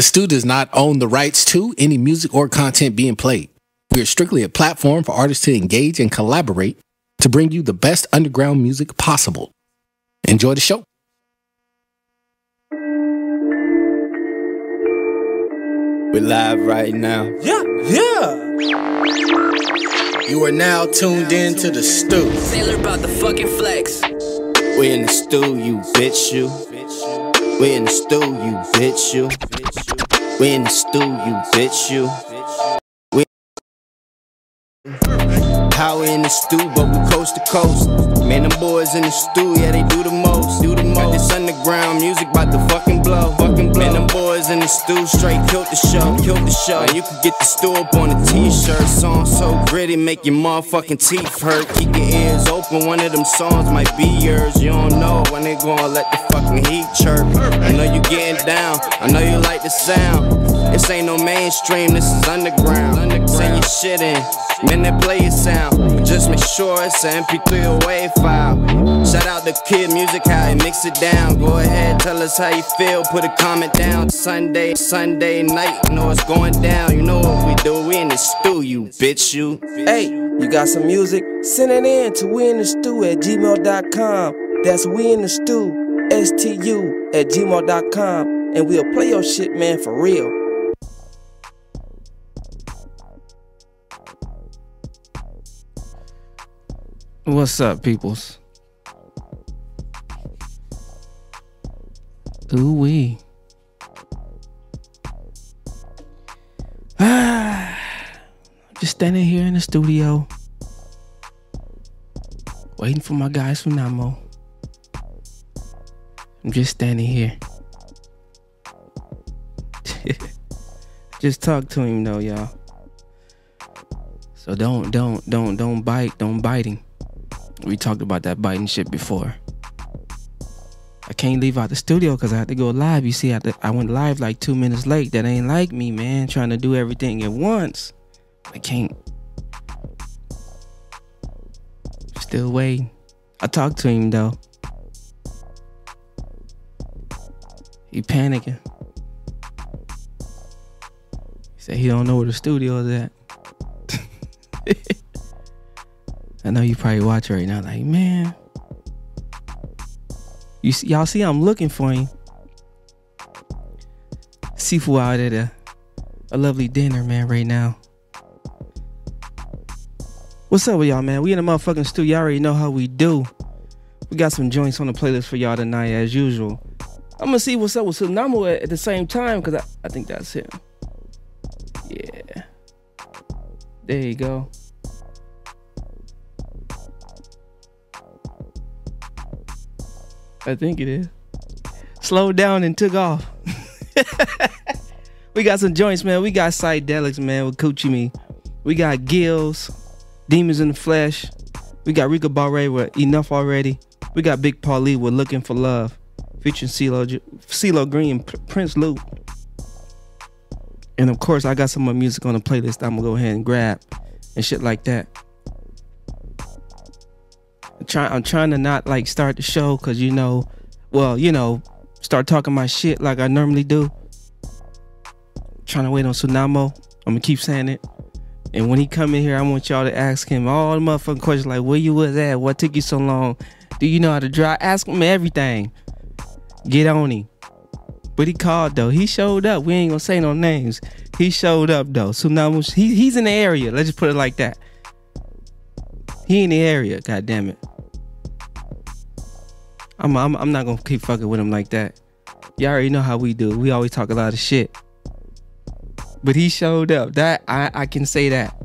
The Stu does not own the rights to any music or content being played. We are strictly a platform for artists to engage and collaborate to bring you the best underground music possible. Enjoy the show. We're live right now. Yeah, yeah. You are now tuned in to the Stu. Sailor about the fucking flex. We in the stew, you bitch, you. We in the stew, you bitch, you. We in the stew, you bitch, you. We how in the stew, but we coast to coast. Man, them boys in the stew, yeah, they do the most. Do the most. Got this underground music about to fucking blow. Fucking blow. Man, them boys in the stew straight killed the show. Killed the show. And you can get the stew up on a t-shirt. Song so gritty, make your motherfucking teeth hurt. Keep your ears open, one of them songs might be yours. You don't know when they gonna let the fucking heat chirp. I know you getting down, I know you like the sound. This ain't no mainstream, this is underground. underground. Send your shit in, then they play your sound. But just make sure it's an MP3 or WAV file. Shout out the kid music, how he mix it down. Go ahead, tell us how you feel, put a comment down. Sunday, Sunday night, you know it's going down. You know what we do, we in the stew, you bitch, you. Hey, you got some music? Send it in to we in the stew at gmail.com. That's we in the stew, S T U, at gmail.com. And we'll play your shit, man, for real. What's up, peoples? Ooh wee. Just standing here in the studio, waiting for my guys from Namo. I'm just standing here. just talk to him though, y'all. So don't, don't, don't, don't bite, don't bite him. We talked about that biting shit before. I can't leave out the studio because I had to go live. You see, I, I went live like two minutes late. That ain't like me, man. Trying to do everything at once. I can't. Still waiting. I talked to him though. He panicking. He said he don't know where the studio is at. I know you probably watch right now, like, man. You see, y'all see I'm looking for him. Sifu out at a, a lovely dinner, man, right now. What's up with y'all, man? We in the motherfucking studio. Y'all already know how we do. We got some joints on the playlist for y'all tonight, as usual. I'm gonna see what's up with Tsunamo at, at the same time, because I, I think that's him. Yeah. There you go. I think it is. Slowed down and took off. we got some joints, man. We got psychedelics, man, with Coochie Me. We got Gills, Demons in the Flesh. We got Rico Barre with Enough Already. We got Big Paulie with Looking for Love, featuring CeeLo, CeeLo Green, Prince Luke. And of course, I got some more music on the playlist I'm gonna go ahead and grab and shit like that. I'm trying to not like start the show cause you know, well, you know, start talking my shit like I normally do. Trying to wait on Tsunamo. I'm gonna keep saying it. And when he come in here, I want y'all to ask him all the motherfucking questions like where you was at, what took you so long, do you know how to drive? Ask him everything. Get on him. But he called though. He showed up. We ain't gonna say no names. He showed up though. Tsunamo, he, he's in the area. Let's just put it like that. He in the area. God damn it. I'm, I'm I'm not gonna keep fucking with him like that. Y'all already know how we do. We always talk a lot of shit. But he showed up. That I I can say that.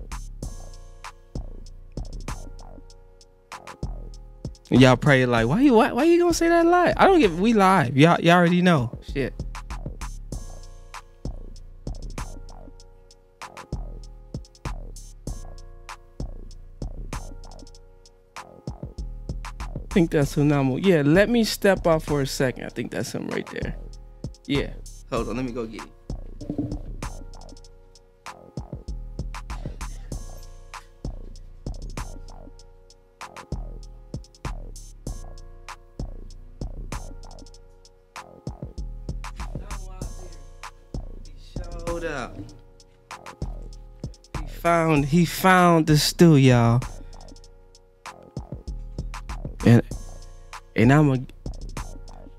Y'all probably like, why you why, why you gonna say that live? I don't give we live. Y'all y'all already know. Shit. Think that's phenomenal. Yeah, let me step off for a second. I think that's him right there. Yeah. Hold on, let me go get it. showed up. He found he found the stew, y'all. And and I'm a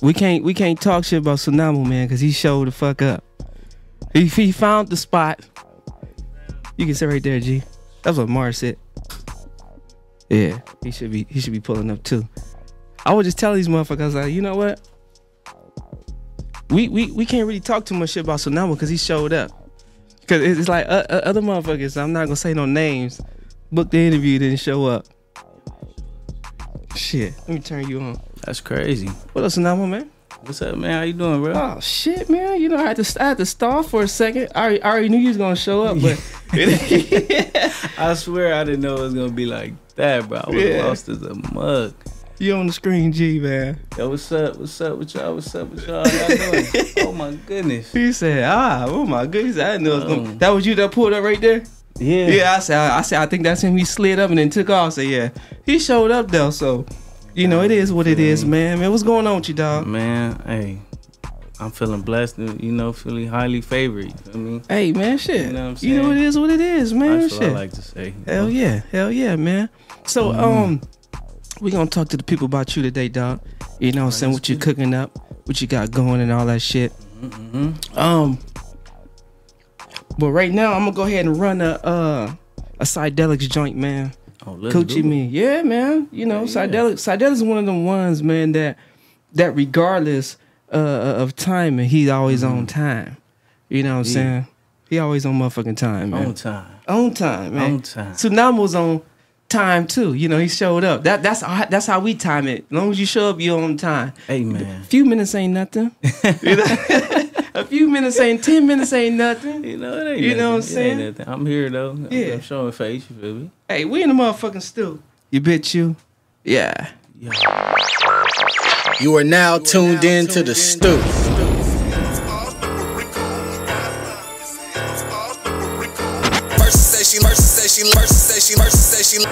we can't we can't talk shit about Tsunamo man because he showed the fuck up. He he found the spot. You can sit right there, G. That's what Mars said. Yeah, he should be he should be pulling up too. I would just tell these motherfuckers like, you know what? We we we can't really talk too much shit about Tsunamo because he showed up. Cause it's like uh, uh, other motherfuckers. I'm not gonna say no names. Booked the interview, didn't show up. Shit, let me turn you on. That's crazy. What else, Tsunamo man? What's up, man? How you doing, bro? Oh shit, man! You know I had to I had to stall for a second. I already, I already knew you was gonna show up, but I swear I didn't know it was gonna be like that, bro. I was Yeah. lost as a mug. you on the screen, G man. Yo, what's up? What's up with y'all? What's up with y'all? Y'all doing? oh my goodness. He said, "Ah, oh my goodness, I didn't know it was gonna, Um. that was you that pulled up right there." Yeah. Yeah, I said, I said, I think that's him. He slid up and then took off. So yeah, he showed up though. So, you know, it is what it is, man. Man, what's going on with you, dog? Man, hey, I'm feeling blessed. and, You know, feeling highly favored. You feel me? Hey, man, shit. You know what I'm You know, it is what it is, man. That's what. I like to say. Hell yeah, hell yeah, man. So, Mm-hmm. um, we gonna talk to the people about you today, dog. You know, what I'm saying what you cooking up, what you got going, and all that shit. Mm-hmm. Um, but right now, I'm gonna go ahead and run a uh a psychedelics joint, man. Oh, Coochie me. Yeah, man. You know, Yeah, yeah. psychedelic psychedelic is one of them ones, man, that that regardless uh, of timing, he's always on time. You know what I'm Mm-hmm. Yeah. saying? He always on motherfucking time, man. On time. On time, man. On time. Tsunamo was on time too. You know, he showed up. That that's how, that's how we time it. As long as you show up, you're on time. Hey, A few minutes ain't nothing. You know? a few minutes ain't ten minutes ain't nothing. You know, it ain't You know what I'm nothing. It ain't saying? I'm here, though. Yeah. I'm showing face, you feel me? Hey, we in the motherfucking stew. You bitch you. Yeah. You are now tuned in to the stew. She, Mercy say she, Mercy say she.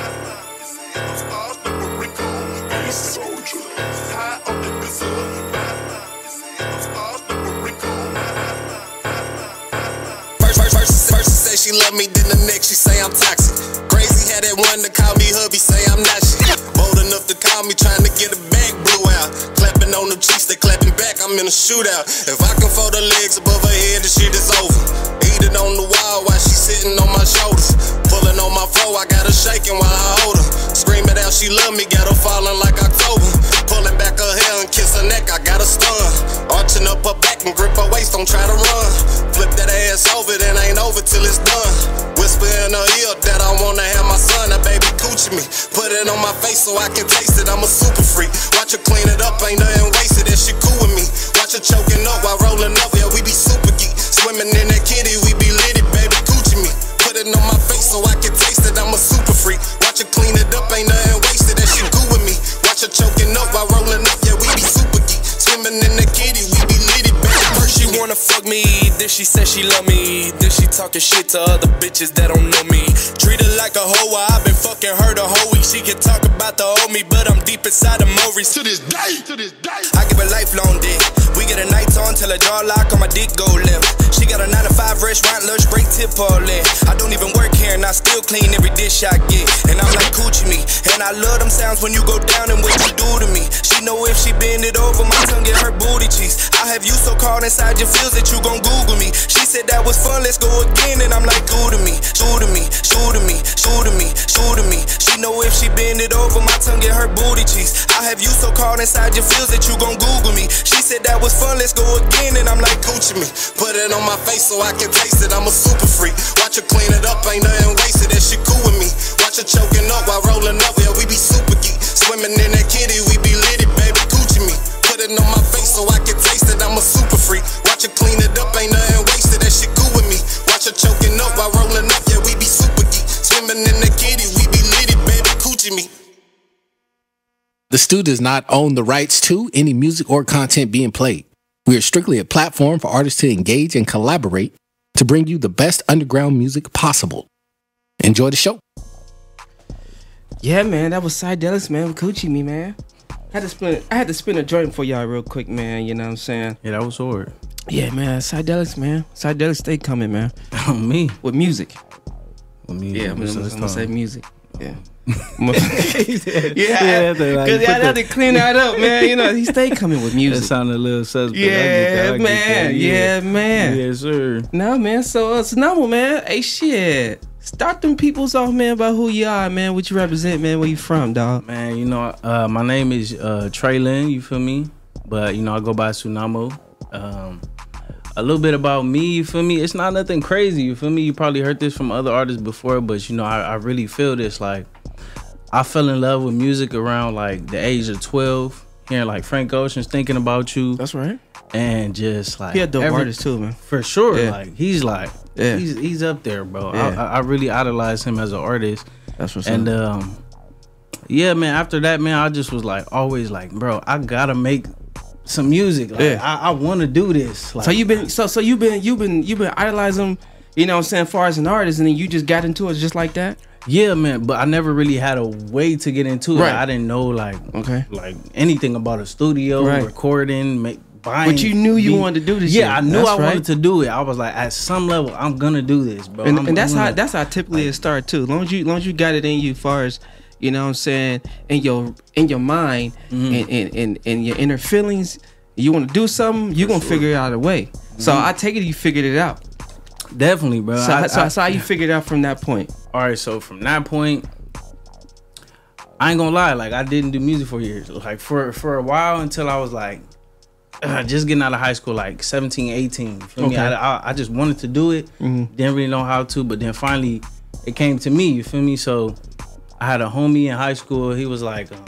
She love me, then the next she say I'm toxic. Crazy had that one to call me hubby, say I'm not shit. Bold enough to call me, trying to get a bag blew out. Clapping on them cheeks, they clapping back, I'm in a shootout. If I can fold her legs above her head, the shit is over. On the wall while she sitting on my shoulders. Pulling on my flow, I got her shaking while I hold her. Screaming out she love me, got her falling like October. Pulling back her hair and kiss her neck, I got her stun. Arching up her back and grip her waist, don't try to run. Flip that ass over, then ain't over till it's done. Whisper in her ear that I wanna have my son, that baby coochie me. Put it on my face so I can taste it, I'm a super freak. Watch her clean it up, ain't nothing wasted, that shit cool with me. Watch her choking up while rolling up, yeah, we be super. Swimming in that kitty, we be litty, baby coochie me. Put it on my face so I can taste it, I'm a super freak. Watch her clean it up, ain't nothing wasted, that shit cool with me. Watch her choking up while rolling up, yeah, we be super geek. Swimming in that kitty, we be litty, baby. First she wanna fuck me, then she said she love me. Then she talking shit to other bitches that don't know me. Treat her like a hoe, while I've been fucking her the whole week. She can talk about the old me, but I'm deep inside the Maurice. To this day, to this day. I give a lifelong dick. We get a night on till a jaw lock on my dick go left. She got a 9 to 5 restaurant, lunch break tip all in. I don't even work here and I still clean every dish I get. And I'm like coochie me. And I love them sounds when you go down and what you do to me. She know if she bend it over, my tongue get her booty cheeks. I have you so caught inside your feels that you gon' Google me. She said that was fun, let's go again. And I'm like, do to me, shoot to me, shoot to me, shoot to me, shoot to me. She know if she bend it over, my tongue get her booty cheeks. I have you so caught inside your feels that you gon' Google me. She said that was fun, let's go again. And I'm like, coochie me. Put it on my face so I can taste it. I'm a super freak. Watch her clean it up, ain't nothing wasted. That shit cool with me. Watch her choking up while rolling up. Yeah, we be super geek. Swimming in that kitty, we be litty, baby. Coochie me. Put it on my face so I can taste it. I'm a super freak. Watch her clean it up, ain't nothing wasted. That shit cool with me. Watch her choking up while rolling up. Yeah, we be super geek. Swimming in that kitty, we be litty, baby. Coochie me. The Stu does not own the rights to any music or content being played. We are strictly a platform for artists to engage and collaborate to bring you the best underground music possible. Enjoy the show. Yeah, man, that was psychedelics, man. With Coochie me, man. I had to spin. I had to spin a joint for y'all real quick, man. You know what I'm saying? Yeah, that was hard. Yeah, man. Psychedelics, man. Psychedelics stay coming, man. me. With music. With me. Yeah, I'm gonna, I'm gonna say music. Yeah. yeah, yeah, like, because put I had to clean that up, man. You know, he stay coming with music. That sounded a little suspect. Yeah, that, man. Yeah, man. Yes, sir. No, man. So it's normal, man. Hey, shit. Start them peoples off, man, about who you are, man. What you represent, man. Where you from, dog? Man, you know, uh, my name is uh, Trey you feel me? But, you know, I go by Tsunamo. Um, a little bit about me, you feel me? It's not nothing crazy, you feel me? You probably heard this from other artists before, but, you know, I, I really feel this. Like, I fell in love with music around, like, the age of 12, hearing, like, Frank Ocean's Thinking About You, That's right. and just, like, He a dope every- artist, too, man. For sure. Yeah. Like, he's, like, Yeah. he's, he's up there, bro. Yeah. I, I really idolize him as an artist. That's what's And up. um, yeah, man. After that, man, I just was like, always like, bro, I gotta make some music. Like, Yeah. I, I want to do this. Like, So you've been so so you've been you've been you've been idolizing, you know what I'm saying, far as an artist, and then you just got into it just like that? yeah, man. But I never really had a way to get into it. Right. I didn't know like, Okay. like anything about a studio, Right. recording, make. Buying, But you knew you beat- wanted to do this Yeah, shit. I knew That's I right. wanted to do it. I was like, at some level, I'm gonna do this, bro. And, and that's I'm how that's how typically it start too. Long as you long as you got it in you, far as you know what I'm saying, in your in your mind Mm-hmm. and, and, and and your inner feelings, you want to do something, you're gonna figure it out a way. So Mm-hmm. I take it you figured it out. definitely, bro. So, I- so, I- so how you figured it out from that point? all right so from that point i ain't gonna lie like i didn't do music for years like for for a while until i was like uh, just getting out of high school like 17 18 you feel Okay. Mm-hmm. I, I, I just wanted to do it didn't really know how to but then finally it came to me you feel me so i had a homie in high school he was like um,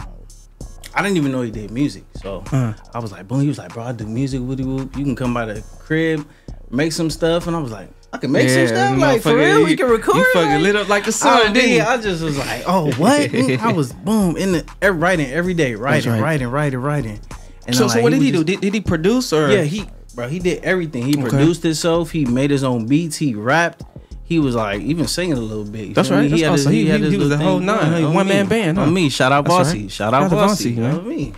I didn't even know he did music, so Uh. I was like, boom. He was like, bro, I do music. Woody whoop. You can come by the crib, make some stuff, and I was like, I can make some stuff. Like for real, we you- can record. You fucking like- lit up like the sun, didn't. I just was like, oh, what? I was boom in the writing every day, writing, right. writing, writing, writing. And So I'm so like, what did was he do? just- Did, did he produce or Yeah, he, bro, he did everything. He produced himself. He made his own beats. He rapped. He was like even singing a little bit. That's right. me? That's had awesome. He- had he- he was the whole nine, going huh? on One-man me. band, huh? On me. Shout out Bossy. right. Shout out Bossy. Man. On me.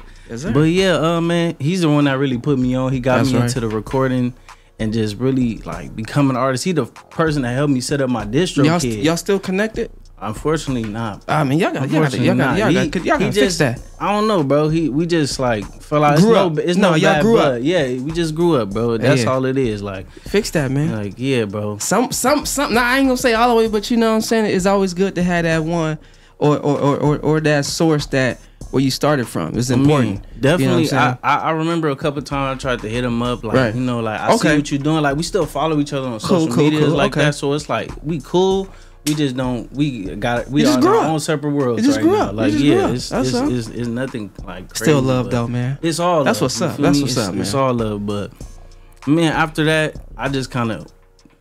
But yeah, uh, man, he's the one that really put me on. He got That's me right. into the recording and just really like becoming an artist. He the person that helped me set up my distro y'all, kid. y'all still connected? Unfortunately, not. I mean, y'all got y'all got y'all got y'all got y'all got fix that. I don't know, bro. He we just like fell out. It's Grew no, up. it's No, no, y'all grew blood. up. Yeah, we just grew up, bro. That's Yeah. all it is. Like, Fix that, man. like yeah, bro. some some some now I ain't gonna say all the way, but you know what I'm saying? It's always good to have that one or or or, or, or that source that where you started from. It's I mean, important. definitely. You know what I'm I, I I remember a couple times I tried to hit him up, like Right. you know, like I Okay. see what you're doing. Like we still follow each other on Cool, social cool, media cool. like Okay. that. So it's like we cool. We just don't. We got. We just are in grew our up. own separate worlds. Just right grew now. up. You Like just grew yeah, up. it's That's it's, all. it's, it's nothing like crazy, Still love but though, man. It's all. That's love, what's you up. feel That's me? what's It's- up, It's man. all love, but man, after that, I just kind of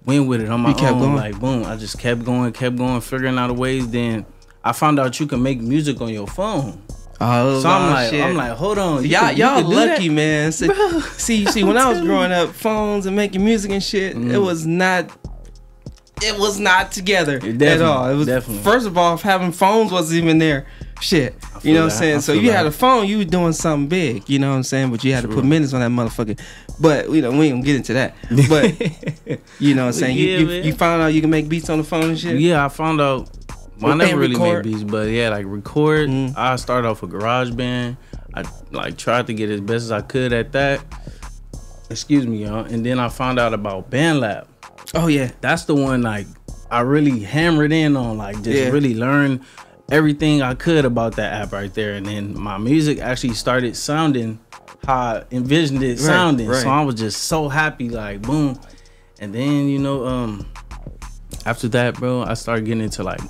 went with it on my You kept own. going. Like boom, I just kept going, kept going, figuring out a ways. Then I found out you can make music on your phone. Oh, So I'm like, shit. I'm like, hold on, you y'all, can- you y'all can do lucky, that? man. See, see, see, when I was growing up, phones and making music and shit, it mm-hmm. was not. It was not together at all. It was definitely. first of all, having phones wasn't even there. Shit, you know what I'm saying. So you had a phone, you were doing something big. You know what I'm saying. But you had to put minutes on that motherfucker. But you know we ain't gonna get into that. But you know what I'm saying. Yeah, you, you you found out you can make beats on the phone and shit. Yeah, I found out. Well, I never really record. made beats, but yeah, like record. Mhm. I started off with GarageBand. I like tried to get as best as I could at that. Excuse me, y'all. And then I found out about BandLab. Oh yeah. That's the one like I really hammered in on, like just Yeah. really learn everything I could about that app right there. And then my music actually started sounding how I envisioned it Right, sounding. right. So I was just so happy, like boom. And then you know, um, after that, bro, I started getting into like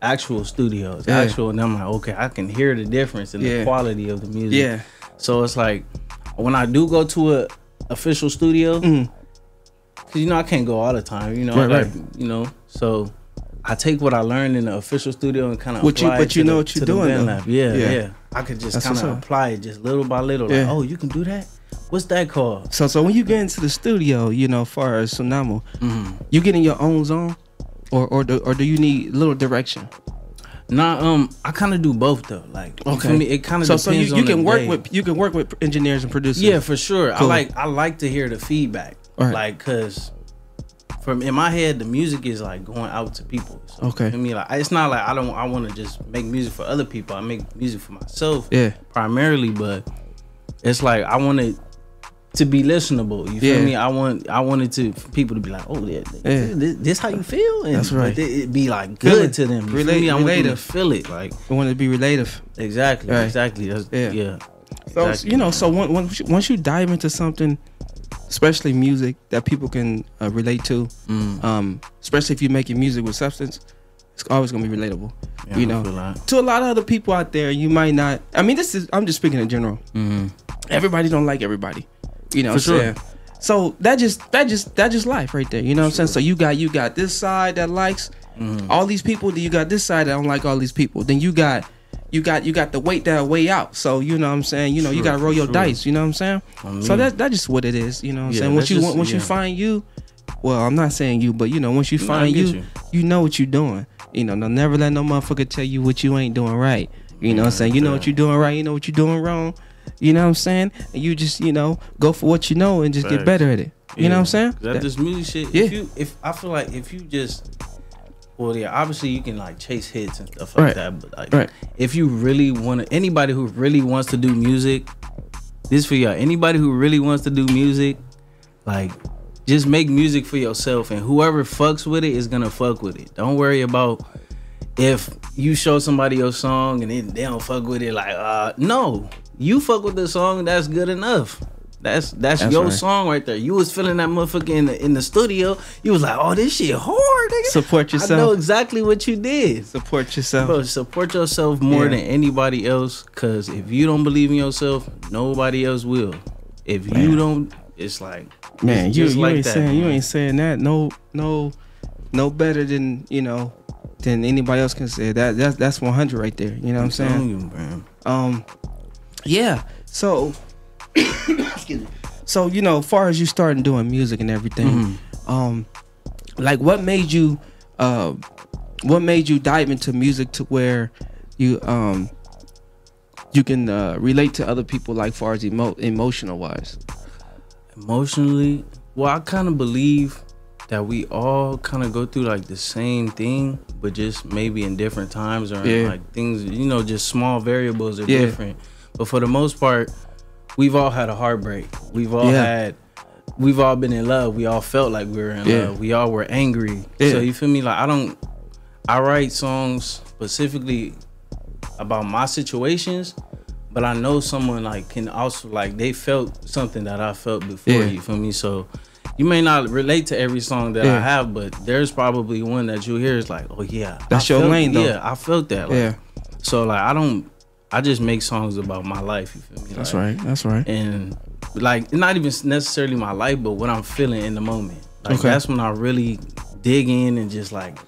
actual studios, Yeah. actual, and I'm like, okay, I can hear the difference in Yeah. the quality of the music. Yeah. So it's like when I do go to a official studio, Mhm. Cause you know I can't go all the time. You know, Right, gotta- right. you know. So I take what I learned in the official studio and kind of What you- apply but it you know the- what you're doing. Yeah, Yeah. yeah, I could just kind of apply it just little by little. Like, Yeah. oh, you can do that. What's that called? So so when you get into the studio, you know, far as Tsunamo, Mhm. you get in your own zone, or or do, or do you need little direction? Nah, um, I kind of do both though. Like, okay, me, it kind of So depends so you, you can work day. with you can work with engineers and producers. Yeah, for sure. Cool. I like I like to hear the feedback. Right. Like, cause from in my head, the music is like going out to people. So Okay. For mean, like it's not like I don't I want to just make music for other people. I make music for myself. Yeah. Primarily, but it's like I want it to be listenable. You feel Yeah. me? I want I wanted to people to be like, oh, yeah, Yeah. this, this how you feel. And, That's right. But it, it be like good to them. You Relate- feel me? I want them to feel it. Like I want it to be relative. exactly, Right. exactly. That's, Yeah. yeah. So Exactly, you know, so once once once you dive into something, especially music that people can uh, relate to, Mm. um, especially if you're making music with substance, it's always gonna be relatable. Yeah, you know, like- to a lot of other people out there, you might not. I mean, this is I'm just speaking in general. Mhm. Everybody don't like everybody. You know, For sure. saying? So that just that just that just life right there. You know what I'm saying? So you got you got this side that likes Mm-hmm. all these people. Then you got this side that don't like all these people. Then you got you got you got the weight that way out. So you know what I'm saying? You know, you gotta roll your sure. dice, you know what I'm saying? I so mean- that that's just what it is, you know what I'm Yeah, saying? Once you just- once you find you, well, I'm not saying you, but you know, once you find you, you. you know what you're doing. You know, never let no motherfucker tell you what you ain't doing right. You know what I'm saying? You know what you're doing right, you know what you're doing wrong. You know what I'm saying? And you just, you know, go for what you know and just get better at it. You know what I'm saying? That, this music shit. Yeah. If you, if I feel like if you just, well, yeah, obviously you can like chase hits and stuff Right. like that. But like, Right. if you really want to, anybody who really wants to do music, this for y'all. Anybody who really wants to do music, like, just make music for yourself, and whoever fucks with it is gonna fuck with it. Don't worry about if you show somebody your song and then they don't fuck with it. Like, uh, no, you fuck with the song. That's good enough. That's that's, That's your right. song right there. You was feeling that motherfucker in the in the studio. You was like, oh, this shit hard, nigga. Support yourself. I know exactly what you did. Support yourself. Bro, support yourself more Yeah. than anybody else. Cause if you don't believe in yourself, nobody else will. If you don't, it's like Man, it's you, you like ain't that, saying you ain't saying that. No, no, no better than you know than anybody else can say. That that's that's 100 right there. You know what I'm saying? you, man. Um, yeah. So, excuse me. So you know, far as you starting doing music and everything, Mm-hmm. um, like what made you, uh, what made you dive into music to where you um you can uh, relate to other people, like far as emo- emotional wise. emotionally well i kind of believe that we all kind of go through like the same thing but just maybe in different times or Yeah. like things you know just small variables are Yeah. different but for the most part we've all had a heartbreak we've all Yeah. had we've all been in love we all felt like we were in Yeah. love we all were angry Yeah. so you feel me like i don't i write songs specifically about my situations but I know someone like can also like they felt something that I felt before Yeah. you feel me so you may not relate to every song that I have but there's probably one that you hear is like oh yeah That's I your felt- lane, though. yeah I felt that like, Yeah. so like I don't I just make songs about my life you feel me That's Like, right. That's right. and like not even necessarily my life but what I'm feeling in the moment like Okay. that's when I really dig in and just like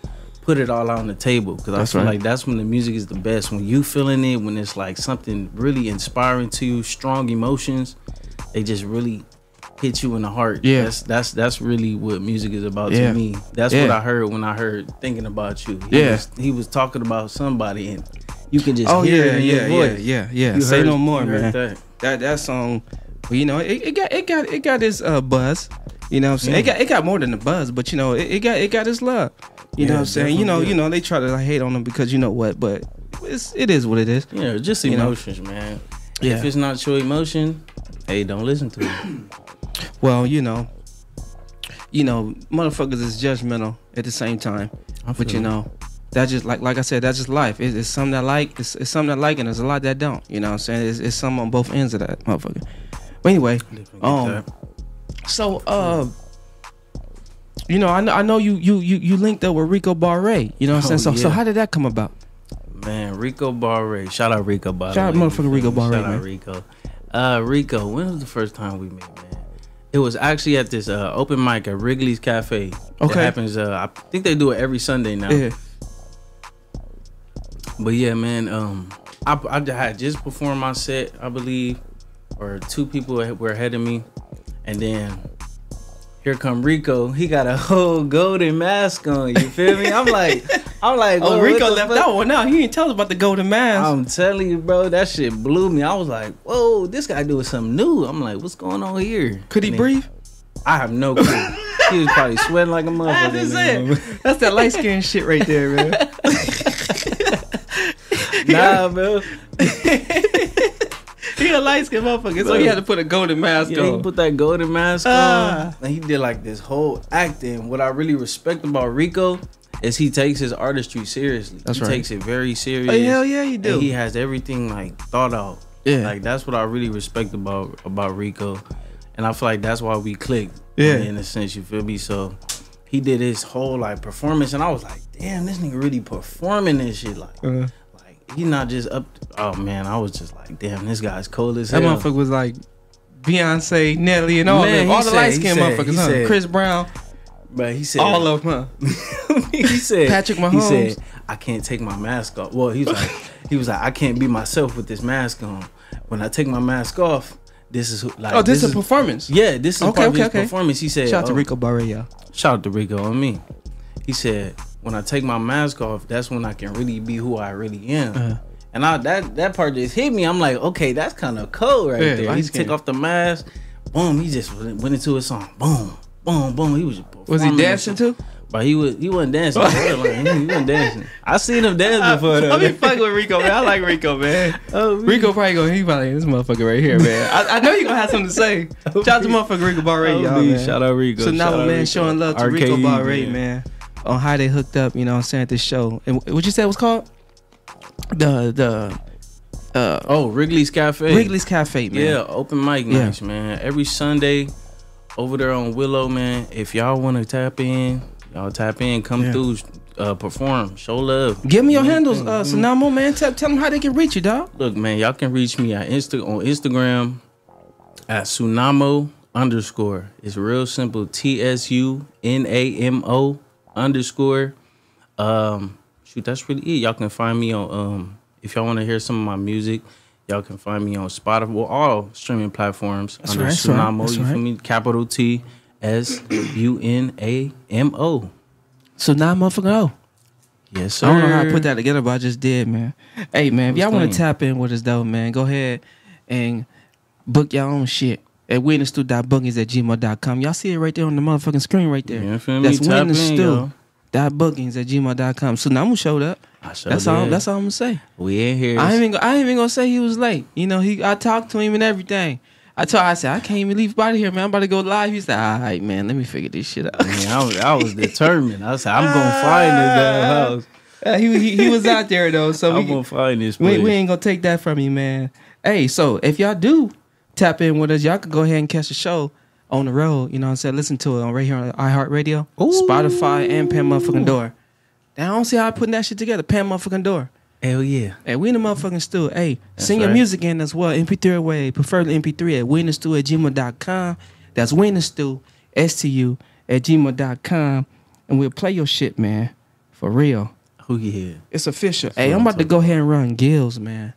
put it all out on the table because I feel right. like that's when the music is the best when you feeling it when it's like something really inspiring to you strong emotions they just really hit you in the heart Yeah. that's that's that's really what music is about Yeah. to me that's Yeah. what I heard when I heard thinking about you he Yeah. was, he was talking about somebody and you can just Oh yeah, yeah, yeah, yeah, yeah. You Say heard- no more, man. that. That that song, well, you know, it, it got it got it got its uh, buzz. You know what I'm saying? It got it got more than the buzz, but you know, it, it got it got its love. You know what I'm saying? You know, you know, they try to like, hate on them because you know what, but it's it is what it is. Yeah, just You know? emotions, man. Yeah. If it's not your emotion, hey, don't listen to it. Well, you know, you know, motherfuckers is judgmental at the same time. But you know, that just like like I said, that's just life. It's, it's some that like, it's, it's some that like, and there's a lot that don't. You know what I'm saying? It's, it's some on both ends of that motherfucker. But anyway, um, so uh, you know, I know I know you you you you linked up with Rico Barre. You know what I'm saying? Oh, So so yeah. how did that come about? man, Rico Barre. Shout out Rico Barre. Shout out motherfucking Rico? Barre, Shout man. out Rico. Uh, Rico, when was the first time we met, man? It was actually at this uh, open mic at Wrigley's Cafe. It Okay. happens. Uh, I think they do it every Sunday now. Yeah. But yeah, man, um, I, I had just performed my set, I believe, or two people were ahead of me, and then here come Rico. He got a whole golden mask on. You feel me? I'm like, I'm like, Oh, Rico left fuck?" that one out. He didn't tell us about the golden mask. I'm telling you, bro, that shit blew me. I was like, whoa, this guy doing something new. I'm like, what's going on here? Could he And breathe? I have no clue. he was probably sweating like a motherfucker. That's it. That's that light skin shit right there, man. Nah, bro. he a light skin motherfucker, so he had to put a golden mask Yeah, he on. put that golden mask Ah. on, and he did like this whole acting. What I really respect about Rico is he takes his artistry seriously. That's he right. takes it very serious. Oh, hell yeah, he do. And he has everything like thought out. Yeah. like that's what I really respect about about Rico, and I feel like that's why we clicked. Yeah. in a sense, you feel me? So he did his whole like performance, and I was like, damn, this nigga really performing this shit. Like, Uh, like he not just up. Oh man, I was just like, damn, this guy's cold as hell. that motherfucker was like Beyonce, Nelly, and all Man, them. All the said- light he skin motherfuckers, huh? said- Chris Brown, But he said all of them, huh? he said Patrick He Mahomes. said I can't take my mask off. Well, he was like he was like I can't be myself with this mask on. When I take my mask off, this is who, like Oh, this, is is a performance. yeah, this is Okay, part of okay, his okay. performance. He said Shout out to oh, Rico Barre, y'all. Shout out to Rico on me. He said when I take my mask off, that's when I can really be who I really am. Uh-huh. And I, that that part just hit me. I'm like, okay, that's kind of cold right Yeah, there. He took off the mask, boom. He just went went into his song, boom, boom, boom. He was Was he dancing too? But he was he wasn't dancing. like, he wasn't dancing. I seen him dance before though. I be fucking with Rico, man. I like Rico, man. Oh, Rico probably go. He probably this motherfucker right here, man. I, I know you gonna have something to say. Shout out to motherfucker Rico Barre, Oh, y'all, man. Shout out Rico. So now, man, Rico. showing love to Rico RKE, Barre, man, on how they hooked up. You know, what I'm saying at this show. And what you said was called the the uh Oh, Wrigley's Cafe. Wrigley's Cafe, man. Yeah, open mic Yeah. nights, man. Every Sunday over there on Willow, man. If y'all want to tap in, y'all tap in, come Yeah. through, uh, perform, show love. Give me your handles, uh, Tsunamo, man. Tell, tell them how they can reach you, dog. Look, man, y'all can reach me at Insta on Instagram at Tsunamo underscore. It's real simple. T S U N A M O underscore. Um, shoot, that's really it. Y'all can find me on um if y'all want to hear some of my music, y'all can find me on Spotify, well, all streaming platforms That's under right, Tsunamo. that's you feel right. me? Capital T S U N A M O. So now, motherfucker, oh. Yes, sir. I don't know how I put that together, but I just did, man. Hey, man, if y'all want to tap in with us, though, man, go ahead and book your own shit at winthestu.boogies at gmail.com. Y'all see it right there on the motherfucking screen right there. You feel me? That's Tap win the in, stew. yo. Dot bookings at gmail.com. So now I'm showed up. I sure That's all. That's all I'm gonna say. We in here. I ain't even. I ain't even gonna say he was late. You know, he. I talked to him and everything. I told. I said I can't even leave out of here, man. I'm about to go live. He said, "All right, man. Let me figure this shit out." Man, I was, I was determined. I said, I'm gonna find this damn house. Uh, he, he he was out there though, so I'm we, gonna find this we place. we ain't gonna take that from you, man. Hey, so if y'all do tap in with us, y'all could go ahead and catch the show on the road. You know what I'm saying? Listen to it on right here on iHeartRadio, Spotify, and Pan Motherfucking Door. Now, I don't see how I putting that shit together. Pan Motherfucking Door. Hell yeah. Hey, we in the motherfucking stew. Hey, send your right. music in as well. MP3 away, preferably MP3 at winthestu at gmail.com. That's winthestu, S-T-U, at gmail.com. And we'll play your shit, man. For real. Who yeah? It's official. what hey, I'm I'm about to go ahead and run Gills, man.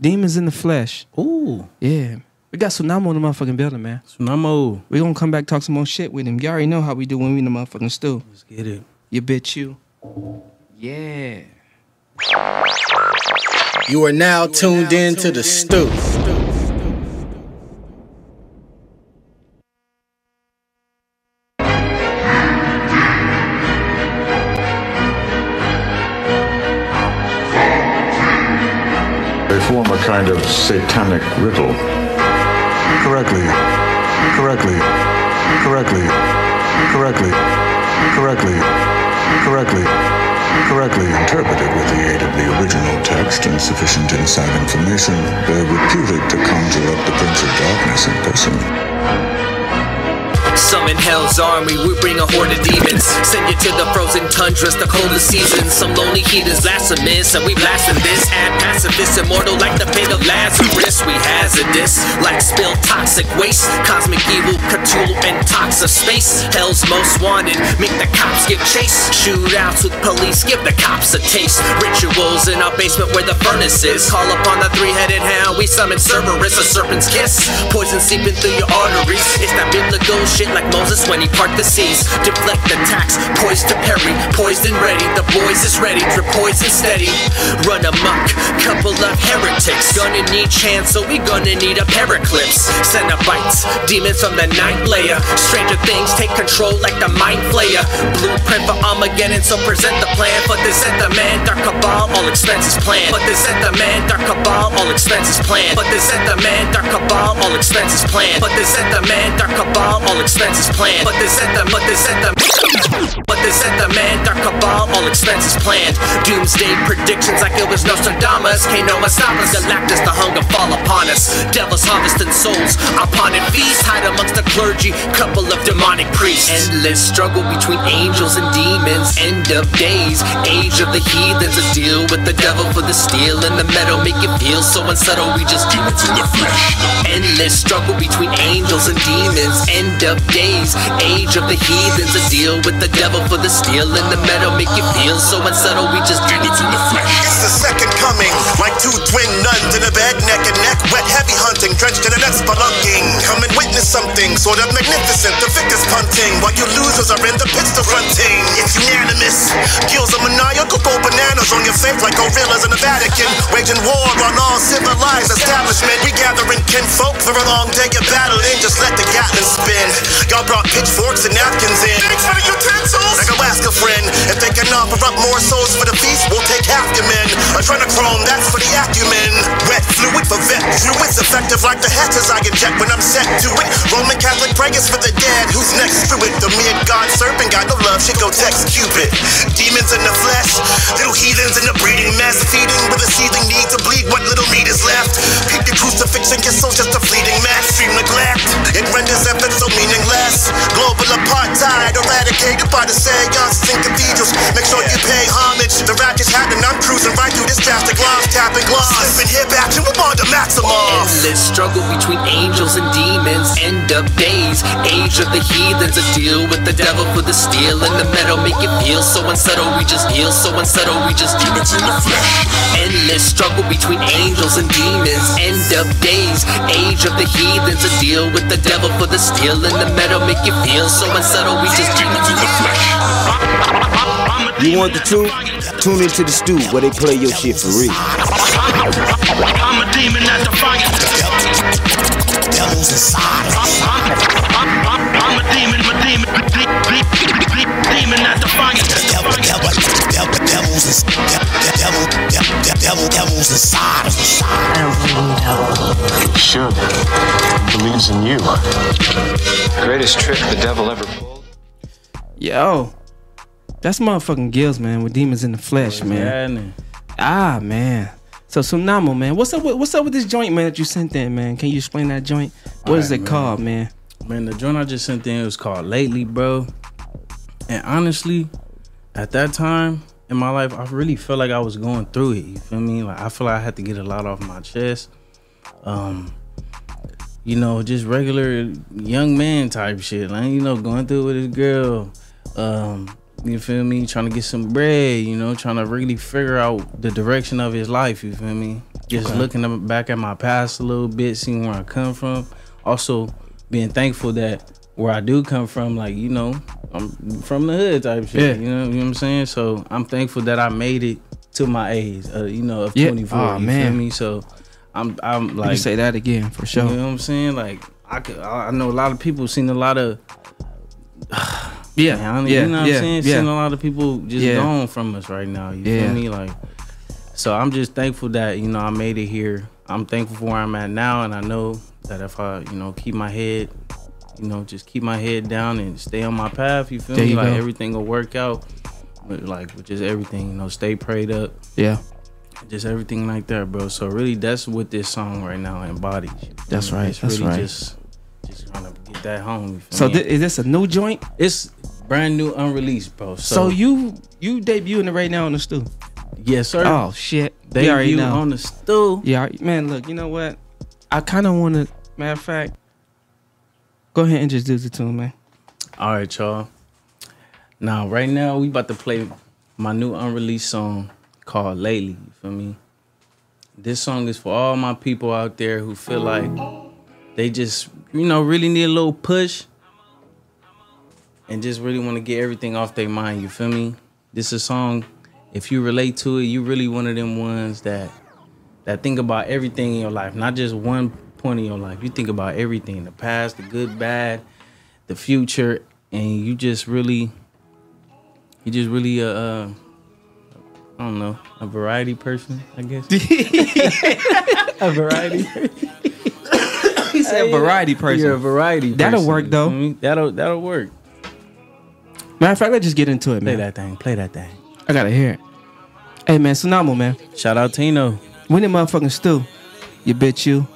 Demons in the flesh. Ooh. Yeah. We got Tsunamo in the motherfucking building, man. Tsunamo. we gonna come back talk some more shit with him. You already know how we do when we in the motherfucking stew. Let's get it. You bitch you. Yeah. You are now tuned in to the stew. They form a kind of satanic riddle. Correctly, correctly, correctly, correctly, correctly, correctly, correctly. Interpreted with the aid of the original text and sufficient inside information, they're reputed to conjure up the Prince of Darkness in person. Summon hell's army, we bring a horde of demons. Send you to the frozen tundras, the coldest seasons. Some lonely heathens blasphemous, and we blasting this. And pacifists immortal like the fate of Lazarus. We hazardous, like spilled toxic waste. Cosmic evil, Cthulhu, and toxic space. Hell's most wanted, make the cops give chase. Shootouts with police, give the cops a taste. Rituals in our basement where the furnace is. Call upon the three-headed hound, we summon Cerberus, a serpent's kiss. Poison seeping through your arteries. It's that biblical shit like Moses when he parted the seas. Deflect the attacks, poised to parry, poised and ready. The boys is ready, drip poison steady. Run amok, couple of heretics. Gonna need chance, so we gonna need a paraclips. Cenobites, demons from the ninth layer. Stranger things take control like the mind flayer. Blueprint for Armageddon, so present the plan. For this at the man, dark cabal, all expenses planned. But this at the man, dark cabal, all expenses planned. But this at the man, dark cabal, all expenses planned. But this at the man, dark cabal, all expenses planned. But this at the, but this at the, but this at the man, dark cabal, all expenses planned. Doomsday predictions like it was Nostradamus. Can't no one stop us. Galactus, the hunger fall upon us. Devils harvesting souls upon it. Feast hide amongst the clergy. Couple of demonic priests. Endless struggle between angels and demons. End of days. Age of the heathens. A deal with the devil for the steel and the metal. Make it feel so unsettled. We just demons in the flesh. Endless struggle between angels and demons. End of days. Age of the heathens. A deal with the devil for the steel and the metal. Make you feel so unsettled. We just demons in the flesh. It's the second coming, like two twin nuns in a bed, neck and neck, wet, heavy hunting, drenched in the spelunking. Come and witness something sort of magnificent. The victors punting, while you losers are in the pits fronting. It's unanimous. Kills a maniacal, go bananas on your face like gorillas in the Vatican, waging war on all civilized establishment. We gathering kinfolk for a long day of battling. Just let the Gatlin spin. Y'all brought pitchforks and napkins in. Thanks for the utensils. Like a Alaska friend, if they can offer up more souls for the feast, we'll take half your men. Adrenochrome, that's for the acumen. Wet fluid for vet fluids, effective like the hatches I inject when I'm set to it. Roman Catholic prayers for the dead. Who's next through it? The mere God serpent got no love, shit go text Cupid. Demons in the flesh, little heathens in the breeding mess, feeding with a seething need to bleed what little meat is left. Keep the crucifixion, your soul's just a fleeting mass, stream neglect. It renders effort so meaningless. Global apartheid eradicated by the seances in cathedrals. Make sure you pay homage. The ratchet's happening, I'm cruising right through this plastic glass, tapping glass. Slipping hip action, we're on the maximum. Endless struggle between angels and demons. End of days, age of the heathens. A deal with the devil for the steel and the metal. Make it feel so unsettled. We just feel so unsettled. We just demons in the flesh. Endless struggle between angels and demons. End of days, age of the heathens. A deal with the devil for the steel and the metal. Make it feel so unsettled. We just demons in the flesh. You want the truth? Tune into the stew where they play your shit for real. I'm a demon at the fire. Devil's inside. I'm, I'm, I'm a demon, a demon, de- de- de- demon at the fire. Devil, devil, devil, devil's is, devil, devil, devil, devil, devil's inside of us. I don't believe in devil. Should. Believes in you. Greatest trick the devil ever pulled. Yo, that's motherfucking Gills, man, with demons in the flesh, man. Ah, man. So Tsunamo, man, what's up? With, what's up with this joint, man? That you sent in, man? Can you explain that joint? What is it man. called, man? Man, the joint I just sent in was called Lately, bro. And honestly, at that time in my life, I really felt like I was going through it. You feel me? Like I feel like I had to get a lot off my chest. Um, you know, just regular young man type shit. Like, you know, going through it with his girl. Um, you feel me? Trying to get some bread, you know, trying to really figure out the direction of his life, you feel me? Just Okay. looking back at my past a little bit, seeing where I come from. Also being thankful that where I do come from, like, you know, I'm from the hood type shit. Yeah. You know, you know what I'm saying? So I'm thankful that I made it to my age, uh, you know, of Yeah. 24. Aw, you feel man. me? So I'm I'm like say that again for sure. you know what I'm saying? Like I could, I know a lot of people seen a lot of Yeah, Man, yeah, you know what yeah, I'm saying? yeah. Seeing a lot of people just Yeah. gone from us right now. You Yeah. feel me? Like so I'm just thankful that, you know, I made it here. I'm thankful for where I'm at now and I know that if I, you know, keep my head, you know, just keep my head down and stay on my path, you feel There me? you like go. everything will work out. But like with just everything, you know, stay prayed up. Yeah, Just everything like that, bro. So really that's what this song right now embodies. That's right, It's that's really right. just just trying to get that home. So thi- is this a new joint? it's brand new unreleased, bro. So, So, you you debuting it right now on the stool? yes, sir. Oh shit! They already know. on the stool. yeah, man. Look, you know what? I kind of want to. Matter of fact, go ahead and just do the him, man. All right, y'all. Now, right now, we about to play my new unreleased song called Lately. You feel me? This song is for all my people out there who feel like they just, you know, really need a little push. and just really want to get everything off their mind. You feel me? This is a song. If you relate to it, you really one of them ones that that think about everything in your life, not just one point in your life. You think about everything, the past, the good, bad, the future, and you just really, you just really uh, uh I don't know, a variety person, I guess. a variety. He said variety person. You're a variety. That'll person, work, though. feel me? That'll that'll work. Matter of fact, let's just get into it, Play that thing. Play that thing. I gotta hear it. Hey man, Tsunamo, man. Shout out Tino. When the motherfucking Stu? You bitch you.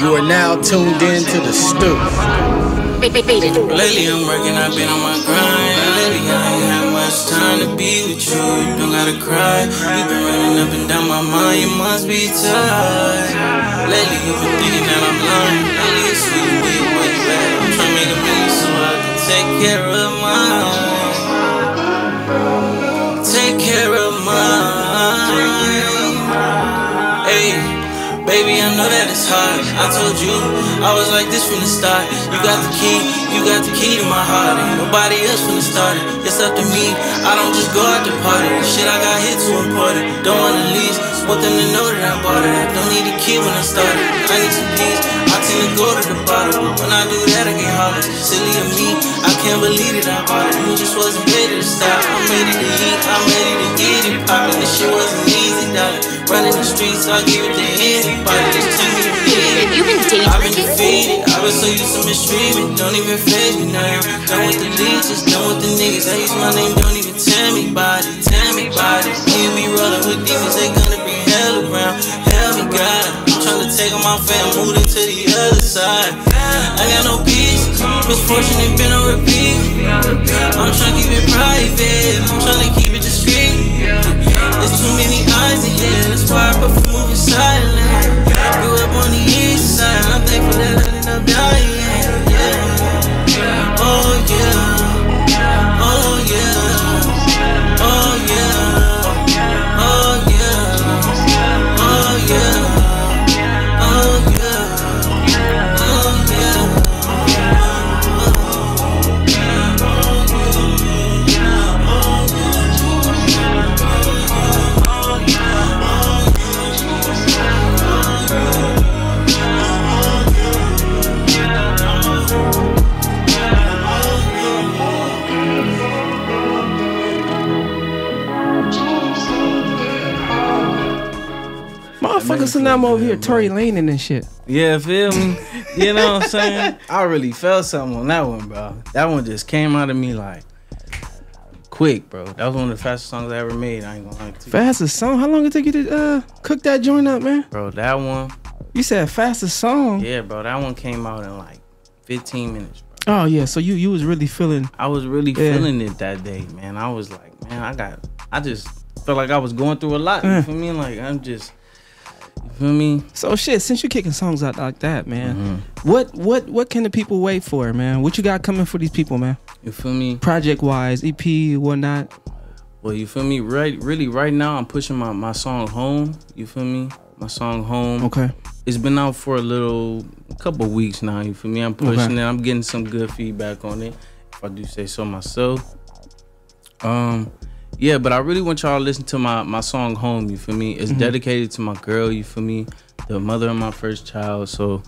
You are now tuned in to the Stu. Lately I'm working, I've been on my grind. I ain't had much time to be with you. You don't gotta cry. You've been running up and down my mind. You must be tired. Lately you've been thinking that I'm lying. Lately it's where you where you at. I'm trying to make a million so I can take care of. Baby, I know that it's hard. I told you I was like this from the start. You got the key, you got the key to my heart. Ain't nobody else from the start. It's up to me. I don't just go out to party. Shit, I got hit too important. Don't wanna leave. Want them to know that I bought it. I don't need a key when I started. I need some keys. I tend to go to the bottom. When I do that, I get hollered. Silly of me, I can't believe that I bought it. You just wasn't ready to stop. I'm ready to eat. I'm ready to get it poppin'. This shit wasn't easy, darling. Running the streets, I'll give it to anybody. Just tell me you need it. You been dating I've been defeated. I've been so used to mistreatment. Don't even phase me now. Done with the leeches, done with the niggas. I use my name, don't even tell me about it. Tell me about it. When you be rolling with demons, they gonna be hell around. Hell me, God. I'm trying to take on my fam, move them to the other side. I got no peace. Misfortune ain't been on repeat. Motherfucker Tsunamo over here, Tory Lane and shit. Yeah, feel me? You know what I'm saying? I really felt something on that one, bro. That one just came out of me like quick, bro. That was one of the fastest songs I ever made. I ain't gonna lie to you. Fastest song? How long did it take you to uh, cook that joint up, man? Bro, that one, You said fastest song. yeah, bro, that one came out in like 15 minutes. bro. Oh yeah, so you you was really feeling. I was really Yeah. feeling it that day, man. I was like, man, I got, I just felt like I was going through a lot. You Yeah. feel me? Like I'm just, you feel me? So shit, since you're kicking songs out like that, man, Mm-hmm. what what what can the people wait for, man? What you got coming for these people, man? You feel me? Project wise, EP, whatnot. Well, you feel me? Right, really, right now, I'm pushing my my song home. You feel me? My song home. Okay. It's been out for a little, couple weeks now. You feel me? I'm pushing Okay. it. I'm getting some good feedback on it. If I do say so myself. Um, yeah, but I really want y'all to listen to my my song home. You feel me? It's Mhm. dedicated to my girl. You feel me? The mother of my first child. So,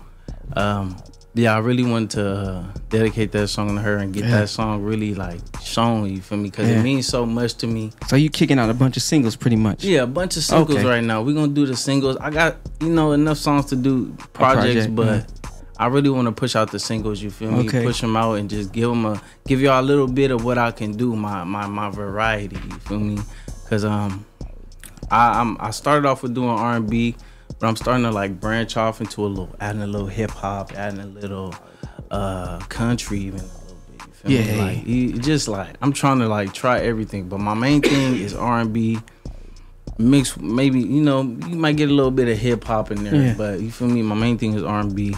um, yeah, I really want to uh, dedicate that song to her and get Yeah. that song really like shown. You feel me? Because Yeah. it means so much to me. So you kicking out a bunch of singles, pretty much. Yeah, a bunch of singles Okay. right now. We're gonna do the singles. I got you know enough songs to do projects, project, but yeah. I really want to push out the singles. You feel me? Okay. Push them out and just give them a give y'all a little bit of what I can do. My my my variety. You feel me? Cause um, I I'm, I started off with doing R and B, but I'm starting to like branch off into a little adding a little hip hop, adding a little uh country even a little bit. You feel? Yeah. Like you- just like I'm trying to like try everything, but my main thing is R and B mixed maybe you know you might get a little bit of hip hop in there Yeah. but you feel me my main thing is r&b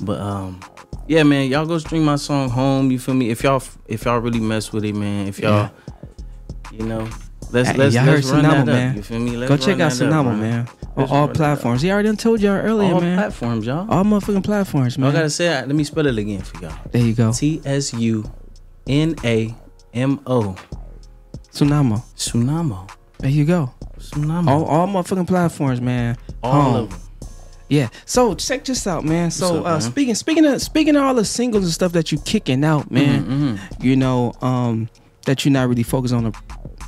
but um yeah man y'all go stream my song home you feel me if y'all if y'all really mess with it man if y'all you know Let's let's y'all let's heard run Tsunamo, that man. up. You feel me? Let's Go check out up, man. On all run that up. platforms. He already done told y'all earlier, All man. platforms, y'all. All motherfucking platforms, man. I gotta say, let me spell it again for y'all. There you go. T S U N A M O. Tsunamo. Tsunamo. There you go. Tsunamo. All, all motherfucking platforms, man. All Home. of them. Yeah. So check this out, man. So up, uh, man? speaking speaking of speaking of all the singles and stuff that you kicking out, man. Mhm, You know, um, that you're not really focused on the,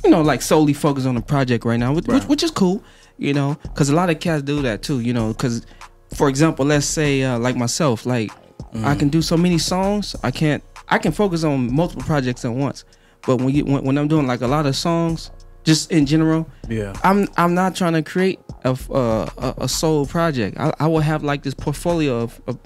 you know, like solely focused on the project right now, which, which, Right. which is cool. You know, because a lot of cats do that too. You know, because for example, let's say uh, like myself, like Mm. I can do so many songs, I can't. I can focus on multiple projects at once. But when you when, when I'm doing like a lot of songs, just in general, Yeah. I'm I'm not trying to create a uh, a, a sole project. I, I will have like this portfolio of, of,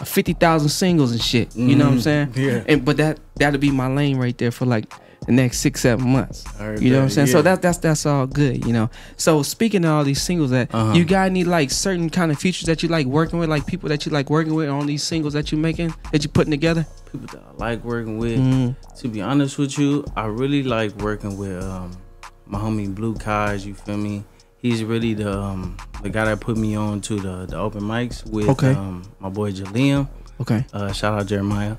of fifty thousand singles and shit. You know what I'm Mhm. saying? Yeah. And but that that'll be my lane right there for like the next six seven months. I You know what I'm that, saying? So yeah. that that's that's all good. You know. So speaking of all these singles, that Uh-huh. you got any like certain kind of features that you like working with, like people that you like working with on these singles that you're making that you're putting together? People that I like working with. Mhm. To be honest with you, I really like working with um, my homie Blue Kaj. You feel me? He's really the um, the guy that put me on to the the open mics with Okay. um, my boy Jaleem. Okay. Uh, shout out Jeremiah.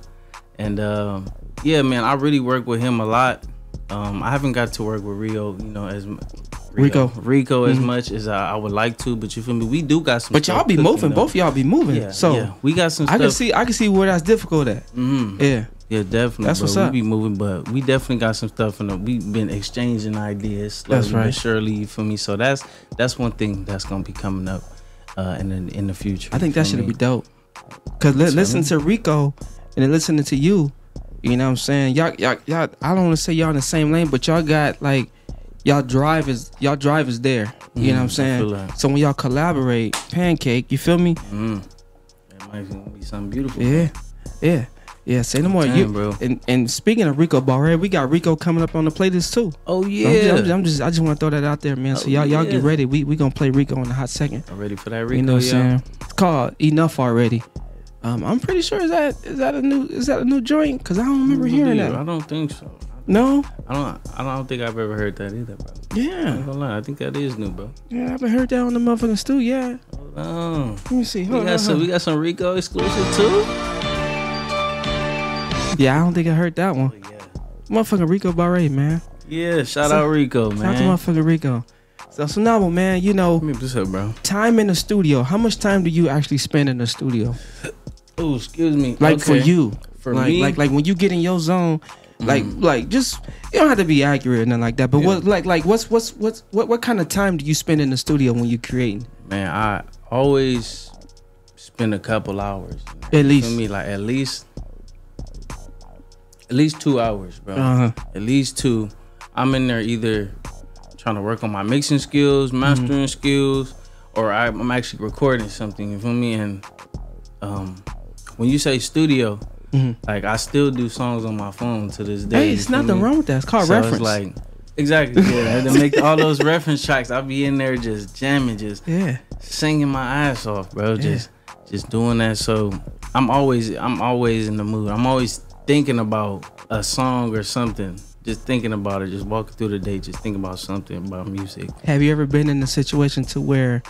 And um, yeah, man, I really work with him a lot. Um, I haven't got to work with Rio, you know, as m- Rico. Rico as Mhm. much as I, I would like to, but you feel me? We do got some. But y'all be moving. though. Both of y'all be moving. Yeah, so yeah. we got some. I can see I can see where that's difficult at. Mhm. Yeah. Yeah, definitely. That's bro. what's we up. be moving, but we definitely got some stuff in the. We've been exchanging ideas That's right. surely. You feel me? So that's that's one thing that's gonna be coming up uh, in the in the future. I think that should be dope. Cause li- listen to Rico and then listening to you, you know what I'm saying? Y'all, y'all, y'all. I don't want to say y'all in the same lane, but y'all got like y'all drive is y'all drive is there. You know what I'm Mm, saying? that. So when y'all collaborate, pancake, you feel me? Mm. It might be something beautiful. Yeah, yeah, yeah. Say no more. Damn, you, bro. And and speaking of Rico Barre, we got Rico coming up on the playlist too. Oh yeah. just, I'm just- I'm just- I just want to throw that out there, man. So Oh, y'all, y'all get ready. We we gonna play Rico in a hot second. I'm ready for that Rico. You know what I'm saying? It's called Enough Already. Um, I'm pretty sure is that is that a new is that a new joint? Cause I don't remember hearing that. I don't think so. No. I don't. I don't think I've ever heard that either, bro. I Yeah. ain't gonna lie. I think that is new, bro. Yeah, I haven't heard that on the motherfucking Stu. Yeah. Oh, Let me see. we Hold on, got some. hold We got some Rico exclusive too. Yeah, I don't think I heard that one. Oh, yeah. Motherfucking Rico Barre, man. Yeah, shout So- out Rico, man. Shout out to motherfucking Rico. So, so now, man, you know, up, bro? time in the studio. How much time do you actually spend in the studio? Oh, excuse me. Like for you, For like, me? like like when you get in your zone, like like just you don't have to be accurate and nothing like that. But what like like what's what's what's what what kind of time do you spend in the studio when you creating? Man, I always spend a couple hours. At least. feel me like at least at least two hours, bro. Uh-huh. At least two. I'm in there either trying to work on my mixing skills, mastering Mm-hmm. skills, or I'm actually recording something. You feel me? And um, when you say studio, Mhm. like I still do songs on my phone to this day. Hey, it's nothing me? wrong with that. It's called So reference. It's like exactly yeah. to make all those reference tracks, I'll be in there just jamming, just Yeah. singing my ass off, bro. Just just doing that. So I'm always I'm always in the mood. I'm always thinking about a song or something. Just thinking about it. Just walking through the day. Just thinking about something about music. Have you ever been in a situation to where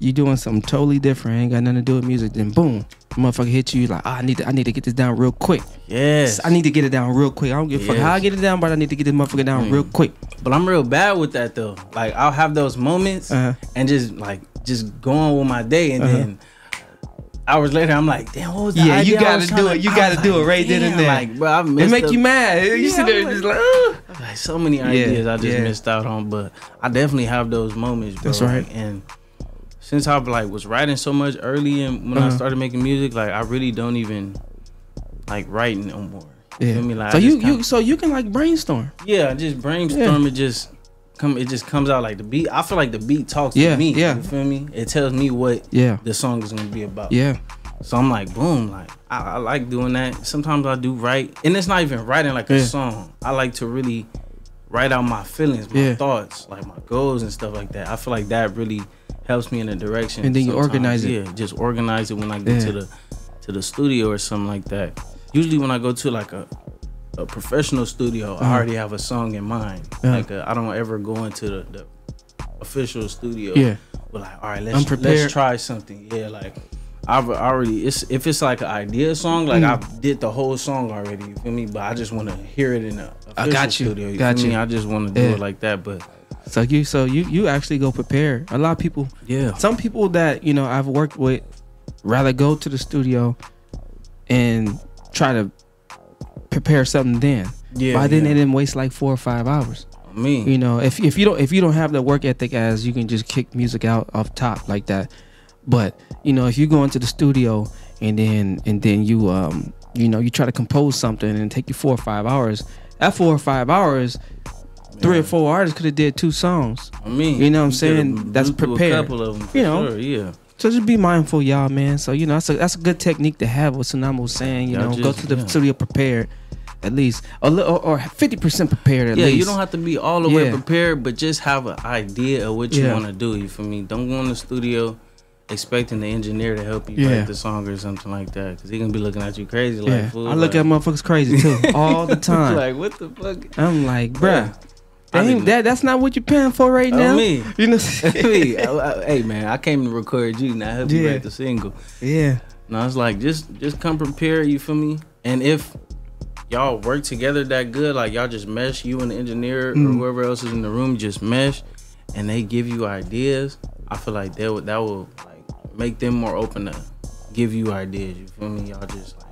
you doing something totally different, ain't got nothing to do with music, then boom, motherfucker hit you like, oh, I need to I need to get this down real quick. Yes. I need to get it down real quick. I don't give a fuck how I get it down, but I need to get this motherfucker down Mm. real quick. But I'm real bad with that though. Like I'll have those moments Uh-huh. and just like just go on with my day, and Uh-huh. then hours later I'm like, damn, what was the Yeah, you gotta do it. You gotta was do like, it right then and there. Like, bro, I It make you mad. You Yeah, sit there and just like- like, "Ugh." like so many Yeah, ideas I just yeah. missed out on, but I definitely have those moments, bro. That's right. Like, and since I've like was writing so much early and when I Uh-huh. started making music, like I really don't even like write no more. You Yeah. feel me? Like so I you you so you can like brainstorm. yeah, I just brainstorm. It just come. It just comes out like the beat. I feel like the beat talks Yeah, to me. yeah. You feel me? It tells me what Yeah. the song is gonna be about. Yeah. So I'm like, boom, like I, I like doing that. Sometimes I do write, and it's not even writing like a song. I like to really write out my feelings, my Yeah. thoughts, like my goals and stuff like that. I feel like that really helps me in a direction. And then you sometimes. organize it. Yeah, just organize it when I get Yeah. to the to the studio or something like that. Usually when I go to like a a professional studio, I Mhm. already have a song in mind. Yeah. Like uh, I don't ever go into the, the official studio. Yeah. But like, all right, let's let's try something. Yeah, like I've already. It's if it's like an idea song, like Mm. I did the whole song already. You feel me? But I just want to hear it in a I got you. studio. You Got you. me? I just want to do Yeah. it like that. But So you so you you actually go prepare. A lot of people Yeah. Some people that, you know, I've worked with rather go to the studio and try to prepare something then. Yeah, By then yeah. they didn't waste like four or five hours. Me. You know, if if you don't if you don't have the work ethic as you can just kick music out off top like that. But, you know, if you go into the studio and then and then you um you know, you try to compose something and take you four or five hours, that four or five hours Three or four artists could have did two songs. I mean, you know what I'm saying? That's through a prepared. couple of 'em for you know, sure, yeah. So just be mindful, y'all, man. So you know, that's a that's a good technique to have. What Tsunamo was saying, you Y'all know, go to the yeah. studio prepared, at least a little or fifty percent prepared. At yeah, least. you don't have to be all the way Yeah. prepared, but just have an idea of what you Yeah. want to do. You feel me? Don't go in the studio expecting the engineer to help you Yeah. write the song or something like that, because he gonna be looking at you crazy. Like, Yeah, fool, I look like- at motherfuckers crazy too all the time. like, what the fuck? I'm like, bruh, Yeah. That, ain't, that that's not what you're paying for right Oh, now. me. you know, me. I- I- hey man, I came to record you, not help you Yeah. write the single. Yeah. No, it's like just just come prepare You feel me? And if y'all work together that good, like y'all just mesh, you and the engineer or Mm. whoever else is in the room just mesh, and they give you ideas. I feel like that would that will like make them more open to give you ideas. You feel me? Y'all just like,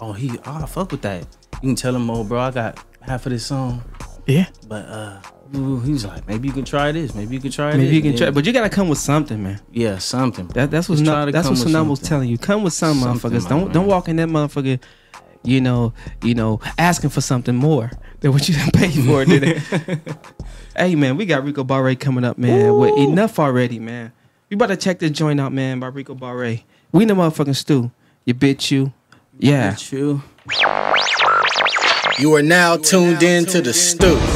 oh he, oh I fuck with that. You can tell him, oh bro, I got half of this song. Yeah. But uh, ooh, he's like, maybe you can try this. Maybe you can try Maybe this. you can And try, but you gotta come with something, man. yeah, something. That, that's what's not, that's what Tsunamo was telling you. Come with some Something, motherfuckers. Don't don't walk in that motherfucker. You know, you know, asking for something more than what you done paid for. Did it? hey man, we got Rico Barre coming up, man. With enough already, man. We about to check this joint out, man, by Rico Barre. We in the motherfucking Stu. You bitch you. Yeah. Bitch you. You are now tuned in to the Stu.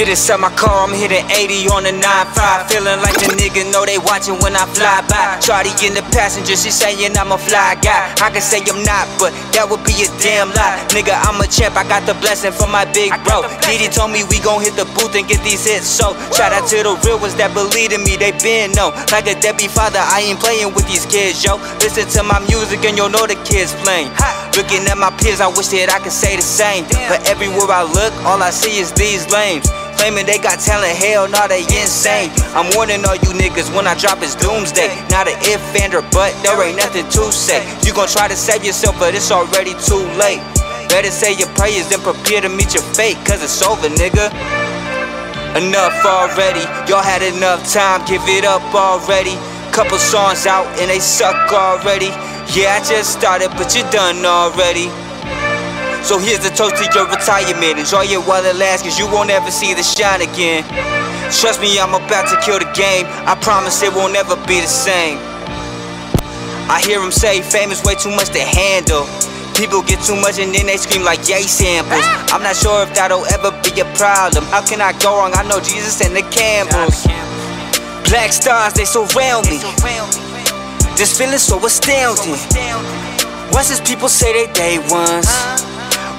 Get inside my car, I'm hitting 80 on the 9-5 Feeling like the nigga know they watching when I fly by. Shawty in the passenger, she saying I'm a fly guy. I can say I'm not, but that would be a damn lie. Nigga, I'm a champ, I got the blessing from my big bro. Diddy told me we gon' hit the booth and get these hits So, shout out to the real ones that believe in me, they been know Like a deadbeat father, I ain't playing with these kids, yo. Listen to my music and you'll know the kids playing Looking at my peers, I wish that I could say the same. But everywhere I look, all I see is these lames Claiming they got talent, hell nah, they insane. I'm warning all you niggas when I drop it's doomsday. Not an if and or but, there ain't nothing to say. You gon' try to save yourself, but it's already too late. Better say your prayers than prepare to meet your fate, cause it's over, nigga. Enough already, y'all had enough time, give it up already. Couple songs out and they suck already. Yeah, I just started, but you done already. So here's the toast to your retirement. Enjoy it while it lasts, cause you won't ever see the shine again. Trust me, I'm about to kill the game. I promise it won't ever be the same. I hear them say fame is way too much to handle. People get too much and then they scream like yay samples. I'm not sure if that'll ever be a problem. How can I go wrong? I know Jesus and the Campbells. Black stars, they surround me. This feeling so astounding. Why does people say they day ones?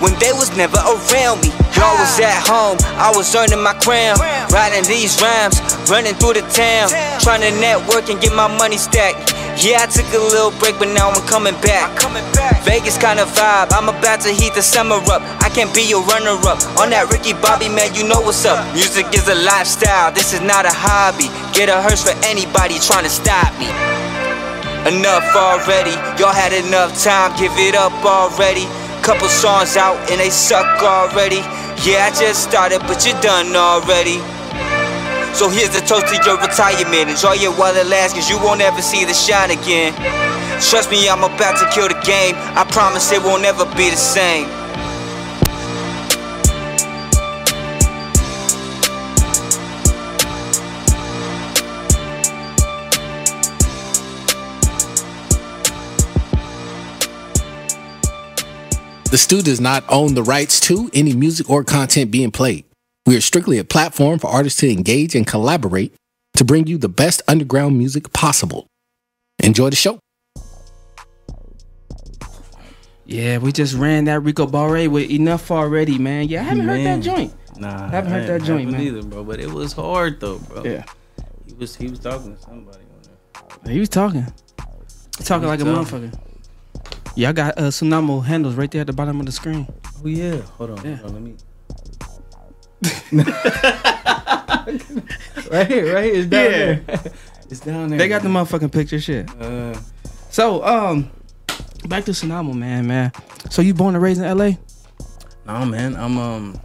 When they was never around me. Y'all was at home, I was earning my crown. Writing these rhymes, running through the town. Trying to network and get my money stacked. Yeah, I took a little break, but now I'm coming back. Vegas kind of vibe, I'm about to heat the summer up. I can't be your runner up. On that Ricky Bobby, man, you know what's up. Music is a lifestyle, this is not a hobby. Get a hearse for anybody trying to stop me. Enough already, y'all had enough time, give it up already. Couple songs out and they suck already. Yeah, I just started, but you're done already. So here's the toast to your retirement. Enjoy it while it lasts, cause you won't ever see the shine again. Trust me, I'm about to kill the game. I promise it won't ever be the same. The Stu does not own the rights to any music or content being played. We are strictly a platform for artists to engage and collaborate to bring you the best underground music possible. Enjoy the show. Yeah, we just ran that Rico Barre with enough already, man. Yeah, I haven't heard that joint. Nah, I Haven't I heard that joint, man. Either, bro. But it was hard though, bro. Yeah. He was he was talking to somebody on there. He was talking. He talking like a talking. Motherfucker. Y'all got uh, Tsunamo handles right there at the bottom of the screen. Oh yeah. Hold on. Yeah. Hold on let me. right here, right here. It's down Yeah. there. it's down there. They got the motherfucking picture shit. Uh, So, um, back to Tsunamo, man, man. So you born and raised in L.A.? no man, I'm um.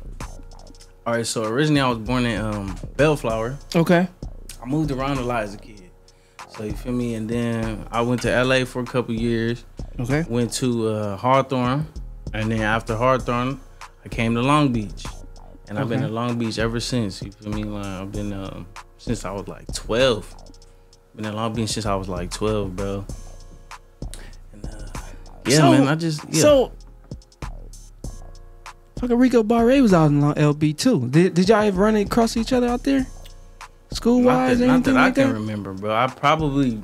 All right, so originally I was born in um Bellflower. Okay. I moved around a lot as a kid. So you feel me? And then I went to LA for a couple years. Okay. Went to uh, Hawthorne, and then after Hawthorne, I came to Long Beach, and I've been in Long Beach ever since. You feel me? Like, I've been um, since I was like twelve. Been in Long Beach since I was like twelve, bro. And, uh, yeah, So- man. I just yeah. So, fucking Rico Barre was out in Long- LB too. Did, did y'all ever run across each other out there? School not wise, that, not that I like can that? remember, bro. I probably.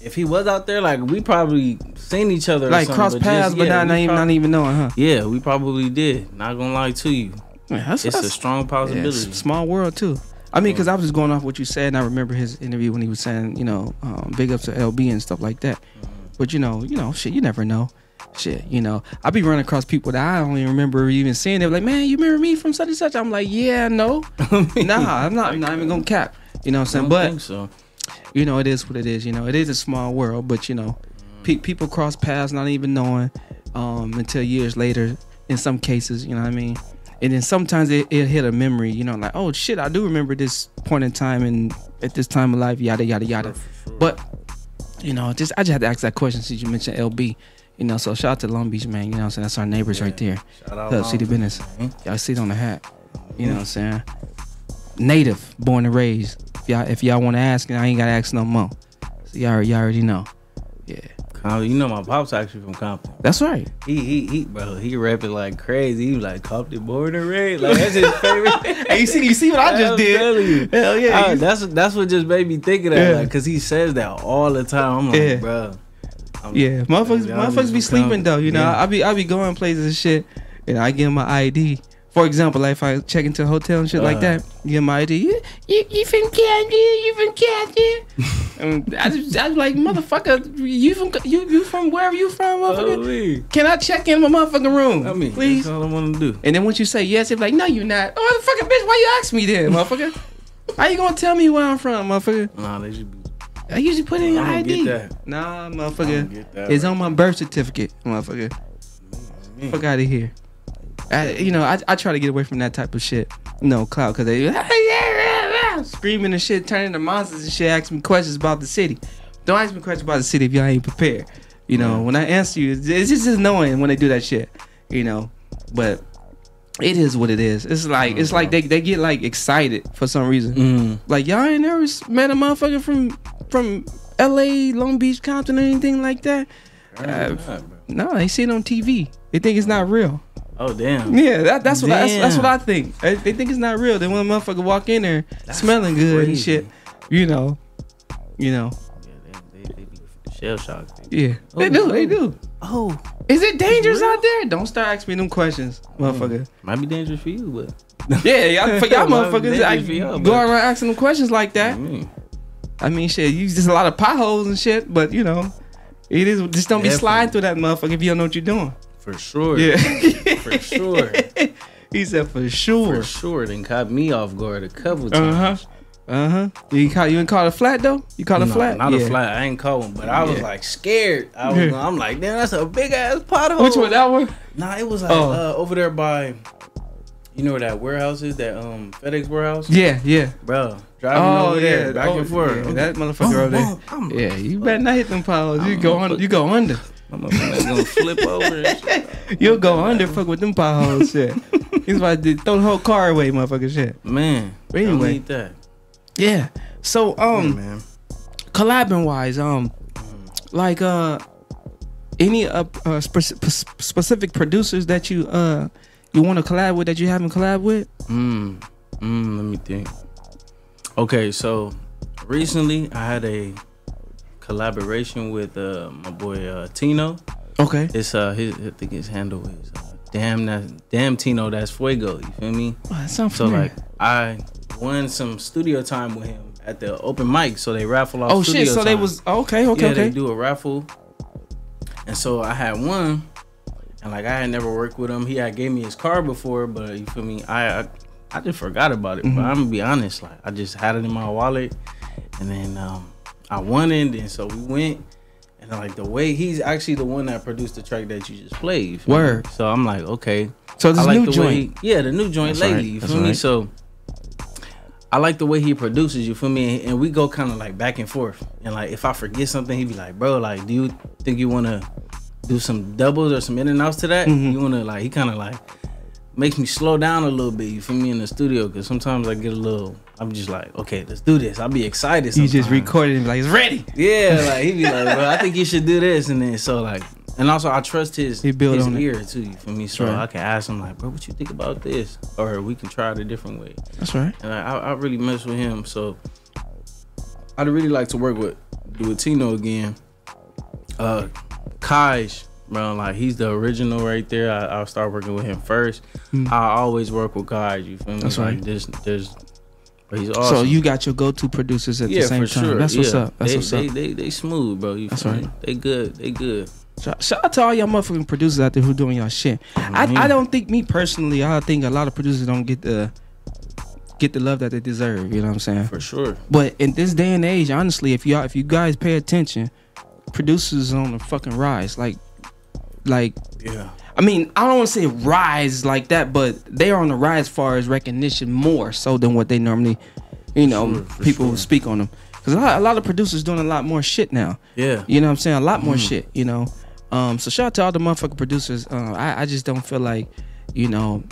If he was out there, like we probably seen each other, Like cross just- paths, but yeah, not, not even prob- not even knowing, huh? Yeah, we probably did. Not gonna lie to you. Man, that's, it's that's- a strong possibility. a small world too. I mean, because I was just going off what you said, and I remember his interview when he was saying, you know, um, big ups to LB and stuff like that. But you know, you know, shit, you never know. Shit, you know, I be running across people that I don't even remember even seeing. They're like, man, you remember me from such and such? I'm like, yeah, no, nah, I'm not, I'm not even gonna cap. You know what I'm saying? But think so. You know, it is what it is. You know, it is a small world, but you know, pe- people cross paths not even knowing um, until years later. In some cases, you know what I mean. And then sometimes it, it hit a memory, you know, like oh shit, I do remember this point in time and at this time of life, yada yada yada. But you know, just I just had to ask that question since you mentioned LB. You know, so shout out to Long Beach, man. You know what I'm saying? That's our neighbors right there. Shout out City Business. man. Y'all see it on the hat. You know what I'm saying? Native, born and raised. If y'all if y'all want to ask, I ain't gotta ask no more. So y'all, y'all already know. Yeah. You know my pop's actually from Compton. That's right. He he he bro, he rapping like crazy. He was like Compton born and raised. Like that's his favorite. Hey, you see you see what I just I'm did? Hell yeah. Ah, that's that's what just made me think of that. Yeah. Like, cause he says that all the time. I'm like, Yeah. bro. I'm- Yeah, motherfuckers, motherfuckers be sleeping Compton. though. You know, Yeah. I be I be going places and shit, and I give 'em my ID. For example, like if I check into a hotel and shit like Uh-huh. that, 'em my ID. You, you, you from Canada? You from Canada? I just, I was like, motherfucker, you from you you from wherever you from, motherfucker? Holy. Can I check in my motherfucking room? I mean, please. that's all I want to do. And then once you say yes, it's like, no, you're not. Oh, motherfucker, bitch, why you ask me then, motherfucker? How you gonna tell me where I'm from, motherfucker? Nah, they should be. I usually put in your ID. Nah, motherfucker. that It's right. on my birth certificate, motherfucker. Fuck out of here. I, you know, I, I try to get away from that type of shit. No clout, cause they screaming and shit, turning to monsters and shit, asking me questions about the city. Don't ask me questions about the city if y'all ain't prepared. You know, when I answer you, it's just annoying when they do that shit. You know, but it is what it is. It's like it's like they, they get like excited for some reason. Mm. Like y'all ain't never s- met a motherfucker from from L.A., Long Beach, Compton, or anything like that. Uh, no, they see it on TV. They think it's not real. Oh damn. Yeah, that, that's what I, that's, that's what I think. They, they think it's not real. They want a motherfucker walk in there smelling good and shit, you know, you know, Yeah, they, they, they be Shell shocked. yeah, they Oh, do, they do. Oh, Is it dangerous out there? Don't start asking me them questions, mm. motherfucker. might be dangerous for you, but Yeah, y'all, for y'all motherfuckers, I for y'all, go around asking them questions like that. I mean, I mean, shit, you just a lot of potholes and shit, but you know, it is just don't be sliding through that motherfucker if you don't know what you're doing. For sure. Yeah, for sure. he said for sure. For sure. Then caught me off guard a couple times. Uh huh. Uh huh. You caught you ain't caught a flat though? You caught a No, flat? Not Yeah. a flat. I ain't caught one, but I was Yeah. like scared. I was. Yeah. I'm like, damn, that's a big ass pothole. Which one? That one? Nah, it was like Oh. uh, over there by. You know where that warehouse is? That um FedEx warehouse? Yeah, yeah. Bro, driving over there, back Oh, and forth. yeah, that motherfucker over there. yeah, you better not hit them potholes. You go on. You go under. My motherfucker's gonna flip over. You'll go under. Fuck with them potholes. Shit. He's about to throw the whole car away, motherfucker. Shit. Man, But anyway. need that. Yeah. So um, man. collabing wise, um, like uh, any uh, uh spec- p- specific producers that you uh you want to collab with that you haven't collab with? Mm, mm, let me think. Okay, so recently I had a collaboration with uh, my boy uh, Tino. Okay. It's uh, his, I think his handle is uh, damn that damn Tino. That's Fuego. You feel me? Oh, that sounds So familiar. like I won some studio time with him at the open mic. So they raffle off. Oh shit! So they time. was okay, okay, yeah, okay. they do a raffle. And so I had one, and like I had never worked with him. He had gave me his card before, but you feel me? I I, I just forgot about it. Mhm. But I'm gonna be honest, like I just had it in my wallet, and then um I won it, and so we went. And like the way he's actually the one that produced the track that you just played. me? So I'm like, okay. So this like new joint. he- yeah, the new joint That's lately. right, You that's feel me? right. So I like the way he produces, you feel me? And we go kind of like back and forth. And like if I forget something, he'd be like, bro, like, do you think you wanna do some doubles or some in and outs to that? Mm-hmm. You wanna like he kinda like makes me slow down a little bit, you feel me, in the studio. Cause sometimes I get a little I'm just like, okay, let's do this. I'll be excited. You Sometimes. just recorded and be like it's ready. Yeah, like he be like, bro, I think you should do this, and then so like, and also I trust his He built his on it. ear too. You feel me? So Right. I can ask him like, bro, what you think about this, or we can try it a different way. That's right. And I, I, I really mess with him, so I'd really like to work with do with Tino again. Uh, Kaj, bro, like he's the original right there. I, I'll start working with him first. Mm. I always work with Kaj. You feel me? That's like, right. There's, there's, he's awesome. So you got your go-to producers at yeah, the same for time. sure. That's what's Yeah. up. That's they, what's they, up. They, they, smooth, bro. You That's right. me? They good. They good. Shout, shout out to all y'all motherfucking producers out there who doing y'all shit. I, Mhm. I don't think me personally, I think a lot of producers don't get the get the love that they deserve. You know what I'm saying? For sure. But in this day and age, honestly, if y'all if you guys pay attention, producers on the fucking rise. Like like Yeah. I mean, I don't want to say rise like that, but they are on the rise as far as recognition more so than what they normally, you know, Sure, people sure. speak on them. Because a lot, a lot of producers doing a lot more shit now. Yeah. You know what I'm saying? A lot more Mhm. shit, you know. Um, so shout out to all the motherfucking producers. Uh, I, I just don't feel like, you know,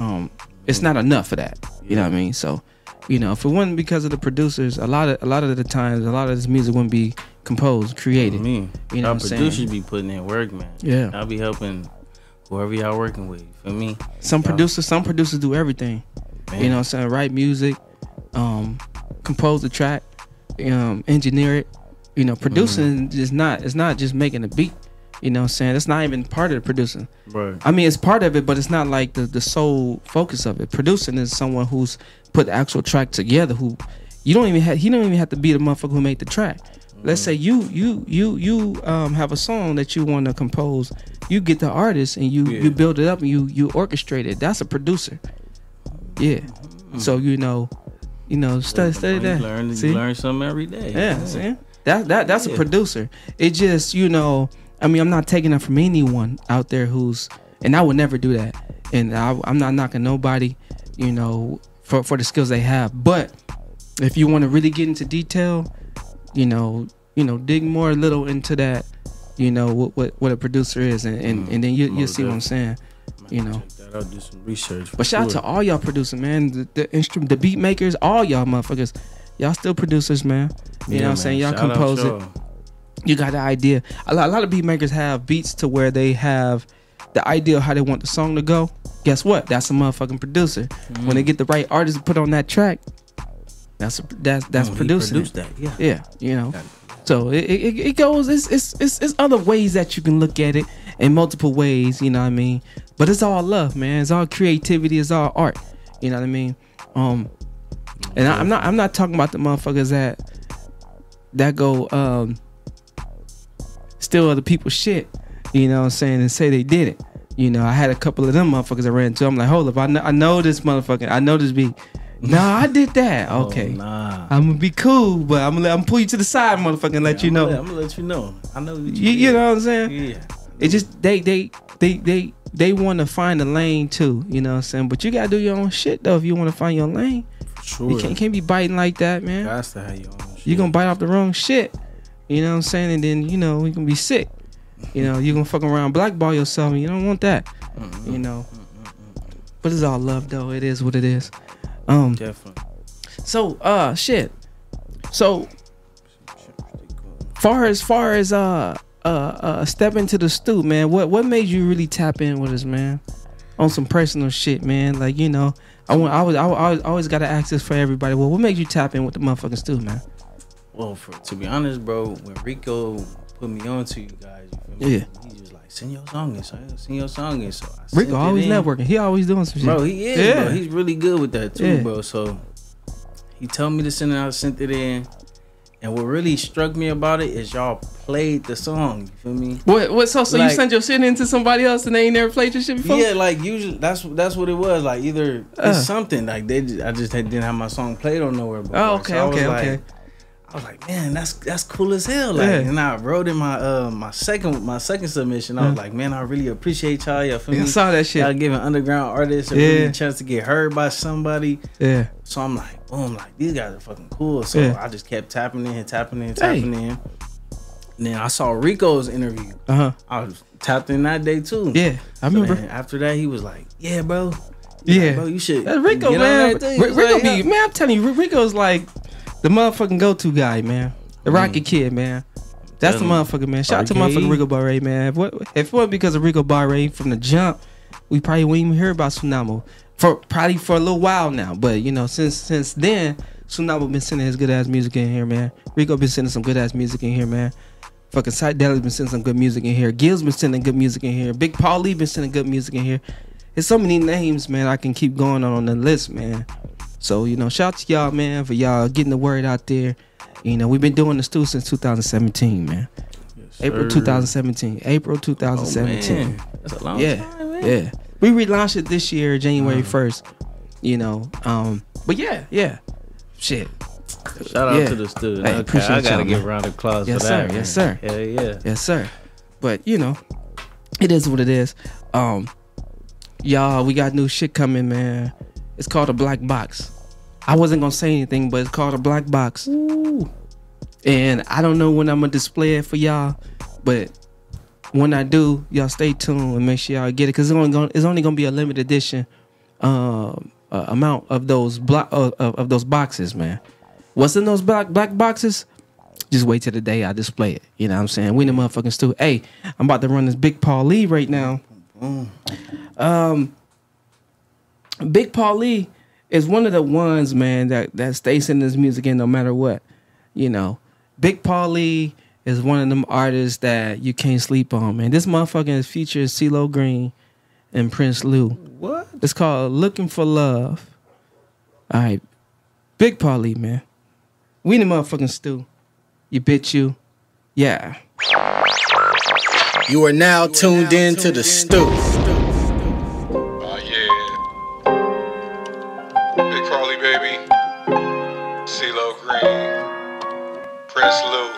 um, it's not enough for that. You know what I mean? So, you know, if it wasn't because of the producers, a lot of a lot of the times, a lot of this music wouldn't be composed, created. Me. You know what I'm saying? producers be putting in work, man. Yeah. I'll be helping whoever y'all working with. You feel me? Some producers, some producers do everything. Man. You know what I'm saying? Write music, um, compose the track, um, engineer it. You know, producing Mm-hmm. is not it's not just making a beat. You know what I'm saying? That's not even part of the producing. Right. I mean, it's part of it, but it's not like the, the sole focus of it. Producing is someone who's put the actual track together. Who you don't even have. He don't even have to be the motherfucker who made the track. Let's say you you you you um have a song that you want to compose. You get the artist and you you build it up and you you orchestrate it. That's a producer. Yeah. So you know, you know, study study You that. learn, you See? learn something every day. Yeah, see? That that that's a producer. It just, you know, I mean, I'm not taking it from anyone out there who's and I would never do that. And I, I'm not knocking nobody, you know, for for the skills they have. But if you want to really get into detail, you know, you know, dig more a little into that, you know, what what, what a producer is and, and, and then you you'll see what I'm saying. You know. I'll do some research. But shout out to all y'all producers, man. The, the instrument, the beat makers, all y'all motherfuckers. Y'all still producers, man. You Yeah, know what I'm saying? Y'all Shout compose it. You got the idea. A lot, a lot of beat makers have beats to where they have the idea of how they want the song to go. Guess what? That's a motherfucking producer. When they Mm. get the right artist to put on that track, that's a, that's that's Oh, he producing. produced that, yeah. Yeah. You know. So it, it, it goes. It's, it's it's it's other ways that you can look at it in multiple ways. You know what I mean? But it's all love, man. It's all creativity. It's all art. You know what I mean? Um, and I, I'm not I'm not talking about the motherfuckers that that go um steal other people's shit. You know what I'm saying? And say they did it. You know, I had a couple of them motherfuckers I ran into. I'm like, hold up, I know, I know this motherfucker. I know this beat. Nah, I did that. Oh, okay. Oh, nah. I'm gonna be cool, but I'm gonna, I'm gonna pull you to the side, motherfucker, and let you know. I'm gonna let you know. I know. What You, you know what I'm saying? Yeah. It just they they they they they want to find a lane too. You know what I'm saying? But you gotta do your own shit though if you want to find your lane. Sure. You can't, can't be biting like that, man. That's to have your own You gonna bite off the wrong shit. You know what I'm saying? And then you know you gonna be sick. You know you gonna fuck around blackball yourself. And you don't want that. You know. But it's all love though. It is what it is. Um. Definitely. So uh shit. So far as far as uh uh uh step into the Stu, man, what what made you really tap in with us, man? On some personal shit, man. Like, you know, I want I was I, always always gotta ask this for everybody. Well, what made you tap in with the motherfucking Stu, man? Well, for, to be honest, bro, when Rico put me on to you guys, you feel me? Yeah. He send your song in. Send your song in. So I Rico always in. networking. He always doing some shit. Bro, he is, Yeah. bro. He's really good with that too, Yeah. bro. So he told me to send it out, sent it in. And what really struck me about it is y'all played the song. You feel me? What what so so Like- you sent your shit into somebody else and they ain't never played your shit before? Yeah, like usually that's that's what it was. Like either Uh. it's something like they just, I just had, didn't have my song played on nowhere. Before. Oh, okay, So okay, like- okay. I was like, man, that's that's cool as hell. Like, Yeah. and I wrote in my uh my second my second submission. I was Uh. like, man, I really appreciate y'all. Y'all Yeah, I saw that shit. Y'all giving underground artists a Yeah. really chance to get heard by somebody. Yeah. So I'm like, boom, like these guys are fucking cool. So Yeah. I just kept tapping in, tapping in, Hey. tapping in. And then I saw Rico's interview. Uh-huh. I was tapped in that day too. Yeah, I So remember. after that, he was like, "Yeah, bro. Yeah. like, bro, you should." That's Rico, man. that thing." Rico like, be "Yeah." man. I'm telling you, Rico's like the motherfucking go-to guy, man. The mm. Rocky Kid, man. That's the motherfucker, man. Shout out to motherfucking Rico Barre, man. If, what, if it wasn't because of Rico Barre from the jump, we probably wouldn't even hear about Tsunamo for probably for a little while now. But you know, since since then, Tsunamo been sending his good ass music in here, man. Rico been sending some good ass music in here, man. Fucking Psychedelic has been sending some good music in here. Gil's been sending good music in here. Big Paul Lee been sending good music in here. There's so many names, man. I can keep going on on the list, man. So you know, shout out to y'all, man, for y'all getting the word out there. You know, we've been doing the Stu since 2017, man. Yes, April 2017. April 2017. Oh, man. That's a long yeah, time, man. yeah. We relaunched it this year, January Uh-huh. 1st. You know, um, but yeah, yeah. Shit. Shout out Yeah. to the student. Hey, okay, appreciate I gotta give a round of applause yes, for sir, that. Yes, sir. Yeah, yeah. Yes, sir. But you know, it is what it is. Um, y'all, we got new shit coming, man. It's called a black box. I wasn't gonna say anything, but it's called a black box. And I don't know when I'm gonna display it for y'all, but when I do, y'all stay tuned and make sure y'all get it because it's only gonna it's only gonna be a limited edition um, uh, amount of those block of, of, of those boxes, man. What's in those black black boxes? Just wait till the day I display it. You know what I'm saying? We in the motherfucking Stu. Hey, I'm about to run this Big Paul Lee right now. Um, Big Paul Lee is one of the ones, man, that that stays in this music in no matter what. You know, Big Paul Lee is one of them artists that you can't sleep on, man. This motherfucker is featuring CeeLo Green and Prince Lou. What? It's called Looking for Love. All right, Big Paul Lee, man. We in the motherfucking Stu. You bitch, you. Yeah. You are now tuned in to the Stu. Prince Lou.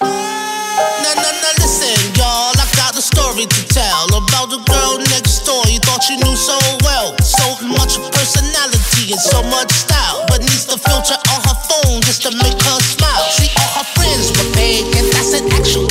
Now, now, now listen, y'all. I got a story to tell about the girl next door you thought you knew so well. So much personality and so much style, but needs the filter on her phone just to make her smile. See, all her friends were fake, and that's an actual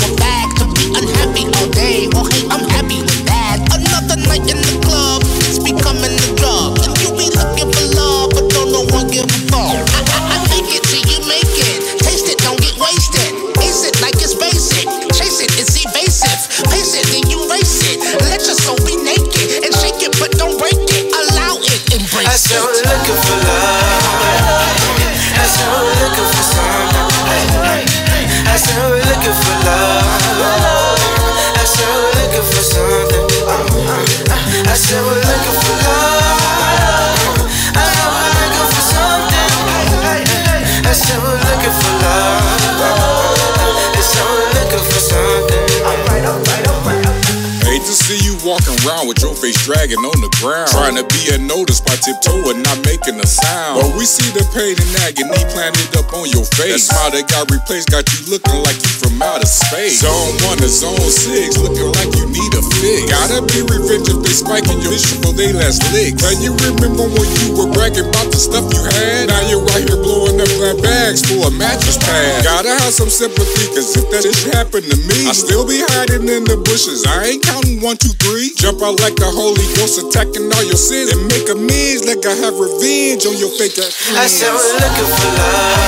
every dragging on the ground. Trying to be unnoticed by tiptoeing, not making a sound. But we see the pain and agony planted up on your face. That smile that got replaced got you looking like you from outer space. Zone one to zone six, looking like you need a fix. Gotta be revenge if they spiking your for they last lick. Can you remember when you were bragging about the stuff you had? Now you're right here blowing up black bags for a mattress pad. Gotta have some sympathy, cause if that shit happened to me, I'd still be hiding in the bushes. I ain't counting one, two, three. Jump out like the Holy Ghost, attacking all your sins and make amends like I have revenge on your fake ass. I said we're looking for love.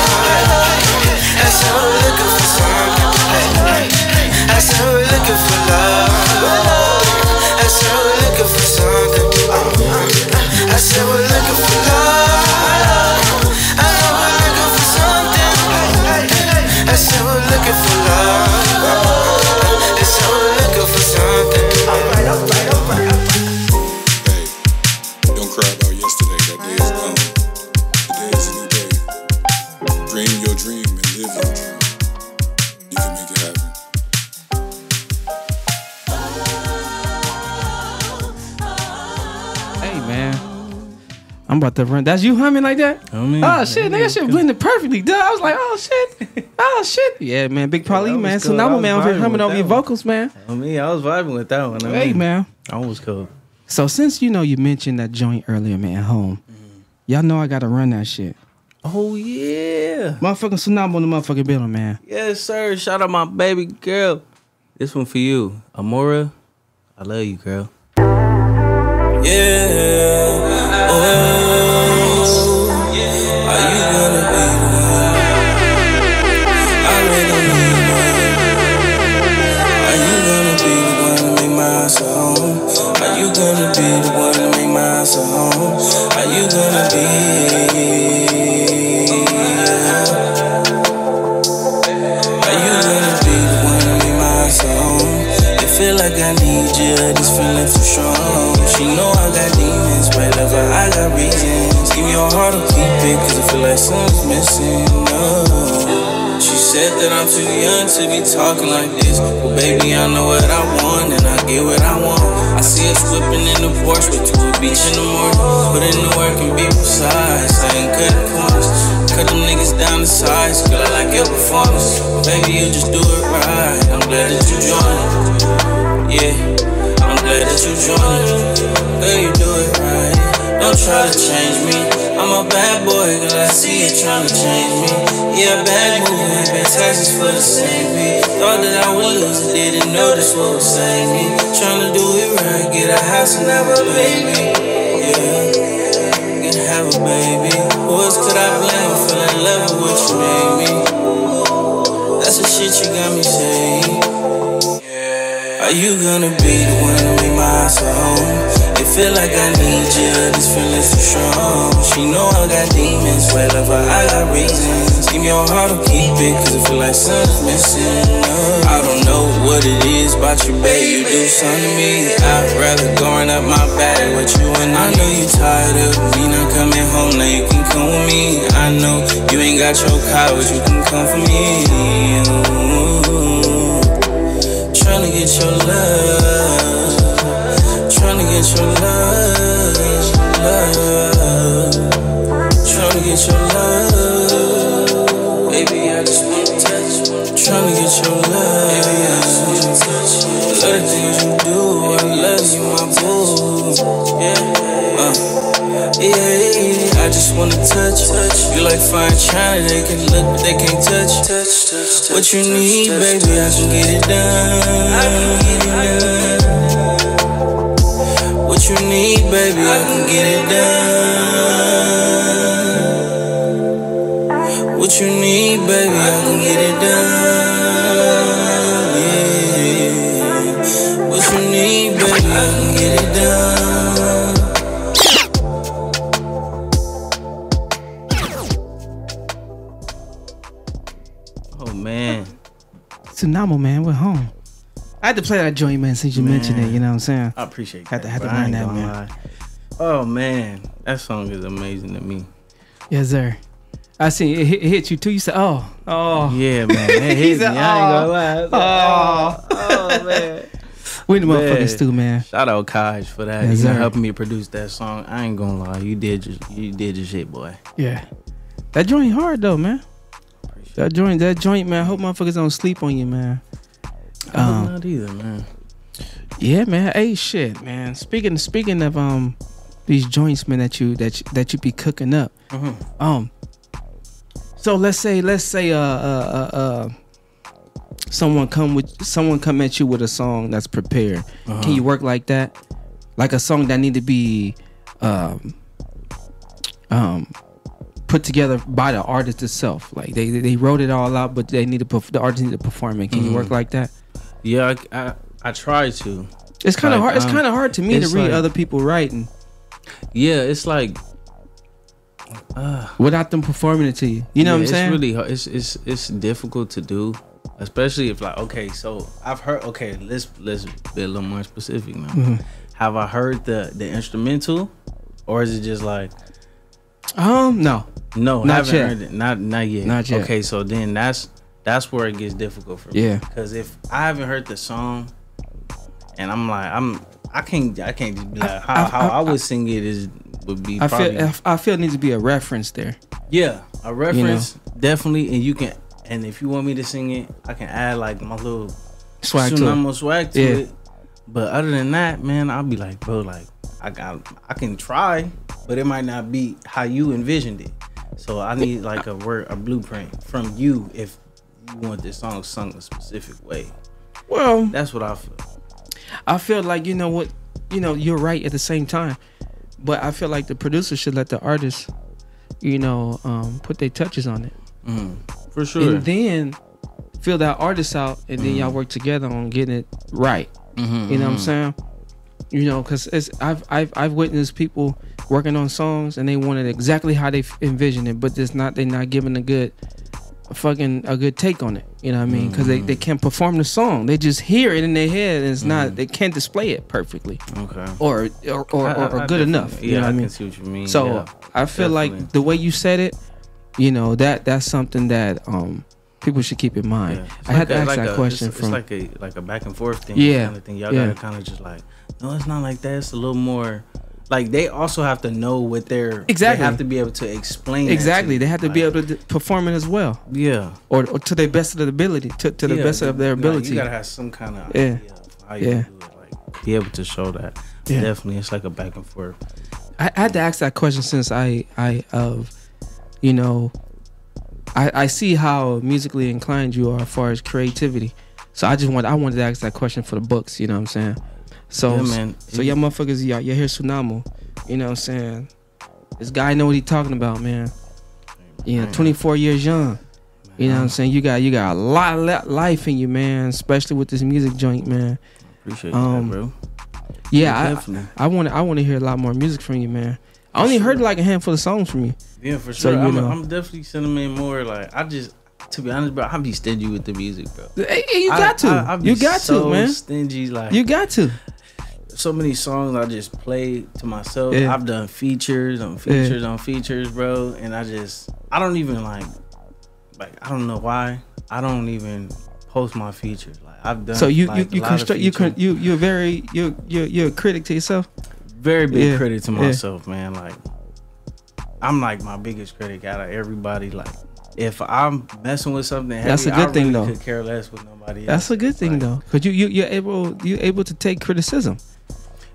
I said we're looking for something. I said we're looking for love. I said we're looking for something. I said we're looking for love. I we're looking for something. I said we're looking for love. I'm about to run. That's you humming like that? I mean, oh shit, nigga, that shit blended perfectly. Duh. I was like, oh shit, oh shit. Yeah, man, Big Paulie, that man. So now I my was man over here humming over your one. vocals, man. I mean, I was vibing with that one. I Hey mean, man. I was cool. So since you know you mentioned that joint earlier, man, home, mm-hmm. y'all know I gotta run that shit. Oh yeah, motherfucking Tsunamo on the motherfucking building, man. Yes, sir. Shout out my baby girl. This one for you, Amora. I love you, girl. Yeah. Oh, about you, babe. You do something to me. I'd rather going up my back with you and I know you tired of me not coming home. Now you can come with me. I know you ain't got your car, but you can come for me. Ooh. Tryna get your love. Tryna get your love. Love. Tryna get your love. Baby, I just wanna touch. Tryna get your love. The things you do. I love you, my boo. Yeah. Uh. Yeah, I just wanna touch, touch. You like fine china, they can look, but they can't touch. touch, touch, what you need, baby, I can get it done. I can get it done. What you need, baby, I can get it done. What you need, baby, I can get. To play that joint, man, since you mentioned it. You know what I'm saying? I appreciate Had to that, had to bro. Run that, man. lie. Oh man, that song is amazing to me. Yes, sir. I see it hit, it hit you too. You said, "Oh, oh." Yeah, man, it hit me. said, I ain't gonna "Oh, lie. I Oh, like, oh, oh, man. We the motherfuckers too, man. Shout out Kaj for that. Yes, you helping me produce that song. I ain't gonna lie, you did your, you did your shit, boy. Yeah. That joint hard though, man. That joint, that joint, man. I hope motherfuckers don't sleep on you, man. Um, not either, man. Yeah, man. Hey, shit, man. Speaking speaking of um these joints, man, that you that you, that you be cooking up. Mhm. Um. So let's say let's say uh uh uh. uh Someone come with someone come at you with a song that's prepared. Uh-huh. Can you work like that? Like a song that need to be um um put together by the artist itself. Like they they wrote it all out, but they need to perf- the artist need to perform it. Can you Mhm. work like that? Yeah, I, I, I try to. It's kind of Like, hard. It's um, kind of hard to me to read like- other people writing Yeah, it's like. Uh, without them performing it to you. You know yeah, what I'm saying? It's really hard. It's it's it's difficult to do, especially if like okay, so I've heard okay, let's let's be a little more specific now. Mhm. Have I heard the the instrumental, or is it just like um no no, Not I haven't yet. heard it. Not not yet. Not yet. Okay, so then that's that's where it gets difficult for me. Yeah. Because if I haven't heard the song, and I'm like I'm I can't I can't just be like how, I- how I- I, would sing it is would be I probably feel I feel it needs to be a reference there. yeah a reference definitely and you can and if you want me to sing it I can add like my little Swag to it. Swag to Yeah. it. But other than that, man, I'll be like, bro, like I got I can try, but it might not be how you envisioned it. So I need like a word a blueprint from you if you want this song sung a specific way. Well, That's what I feel. I feel like you know what, you know, you're right at the same time, but I feel like the producer should let the artist, you know, um, put their touches on it, Mm, for sure. and then fill that artist out, and then y'all work together on getting it right. Mhm, You know what I'm mhm. saying? You know, because it's I've I've I've witnessed people working on songs and they want it exactly how they f- envision it, but it's not they're not giving a good, fucking a good take on it. You know what I mean? Because they, they can't perform the song. They just hear it in their head and it's not they can't display it perfectly. Okay. Or or or, I- or, I- or I good enough. definitely- You know yeah, what I I mean? can see what you mean, So yeah, I feel like the way you said it, you know that that's something that um people should keep in mind. It's I had to a- ask like that a- question it's, from. It's like a like a back and forth thing. Yeah, kind of thing. Y'all yeah. gotta kind of just like, no, it's not like that. It's a little more. Like they also have to know what they're Exactly. They have to be able to explain. that to Exactly, they have to be able to perform it as well. Yeah. or, or to their best of their ability, to, to the Yeah, best of their ability. You gotta have some kind of Yeah. idea how you Yeah. do it. Like be able to show that. Yeah. Definitely, it's like a back and forth. I, I had to ask that question since I I of, you know, I I see how musically inclined you are as far as creativity. So I just want I wanted to ask that question for the books. You know what I'm saying? So Yeah, man. so y'all motherfuckers, y'all you hear Tsunamo. You know what I'm saying? This guy know what he talking about, man. You know, 24 years young. You know what I'm saying? You got you got a lot of life in you, man. Especially with this music joint, man. Appreciate Um, that, bro. Yeah, Definitely. I I want I want to hear a lot more music from you, man. I only heard like a handful of songs from you. Yeah, for So, sure. you I'm. I'm definitely sending in more. Like I just, to be honest, bro, I be stingy with the music, bro. Hey, you I- got to. I- I be you got so to, man. Stingy, like You got to. so many songs I just play to myself. Yeah. I've done features on features on features, bro, and I just I don't even like like I don't know why I don't even post my features. Like I've done. So you like, you you a lot of construct you you you're very you you you're a critic to yourself. Very big Yeah, credit to yeah. myself, man. Like I'm like my biggest critic out of everybody. Like if I'm messing with something heavy, That's a good I thing, really though. Could care less with nobody else. That's a good thing though, cause you you you're able you're able to take criticism.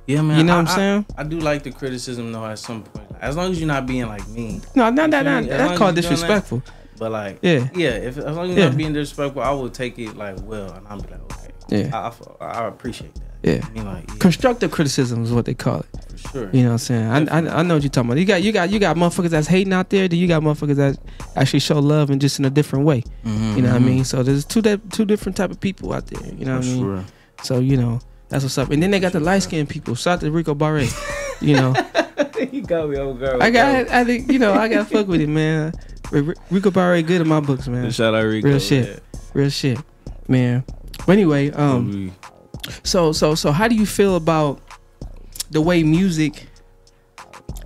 Yeah, man. You know I- what I'm saying? I, do like the criticism though. At some point, as long as you're not being like mean. No, no, no, no. me? As long That's called you're that, disrespectful. But like, Yeah. yeah. If as long as you're Yeah. not being disrespectful, I will take it like well, and I'll be like, okay, Yeah. I, I, I appreciate that. Yeah. I mean, like, yeah, Constructive criticism is what they call it. for sure. You know what I'm saying? I, I I know what you're talking about. You got you got you got motherfuckers that's hating out there. Then you got motherfuckers that actually show love and just in a different way. Mhm, You know what I mhm. mean? So there's two two different type of people out there. You know what For I mean? sure. So you know that's what's up. And then they got the light skinned people. Shout out to Rico Barre. you know, you got me old girl. I got I think you know I got fuck with it, man. Rico Barre good in my books, man. Shout out Rico. Real shit. Real shit, man. But anyway, um, so so so how do you feel about the way music?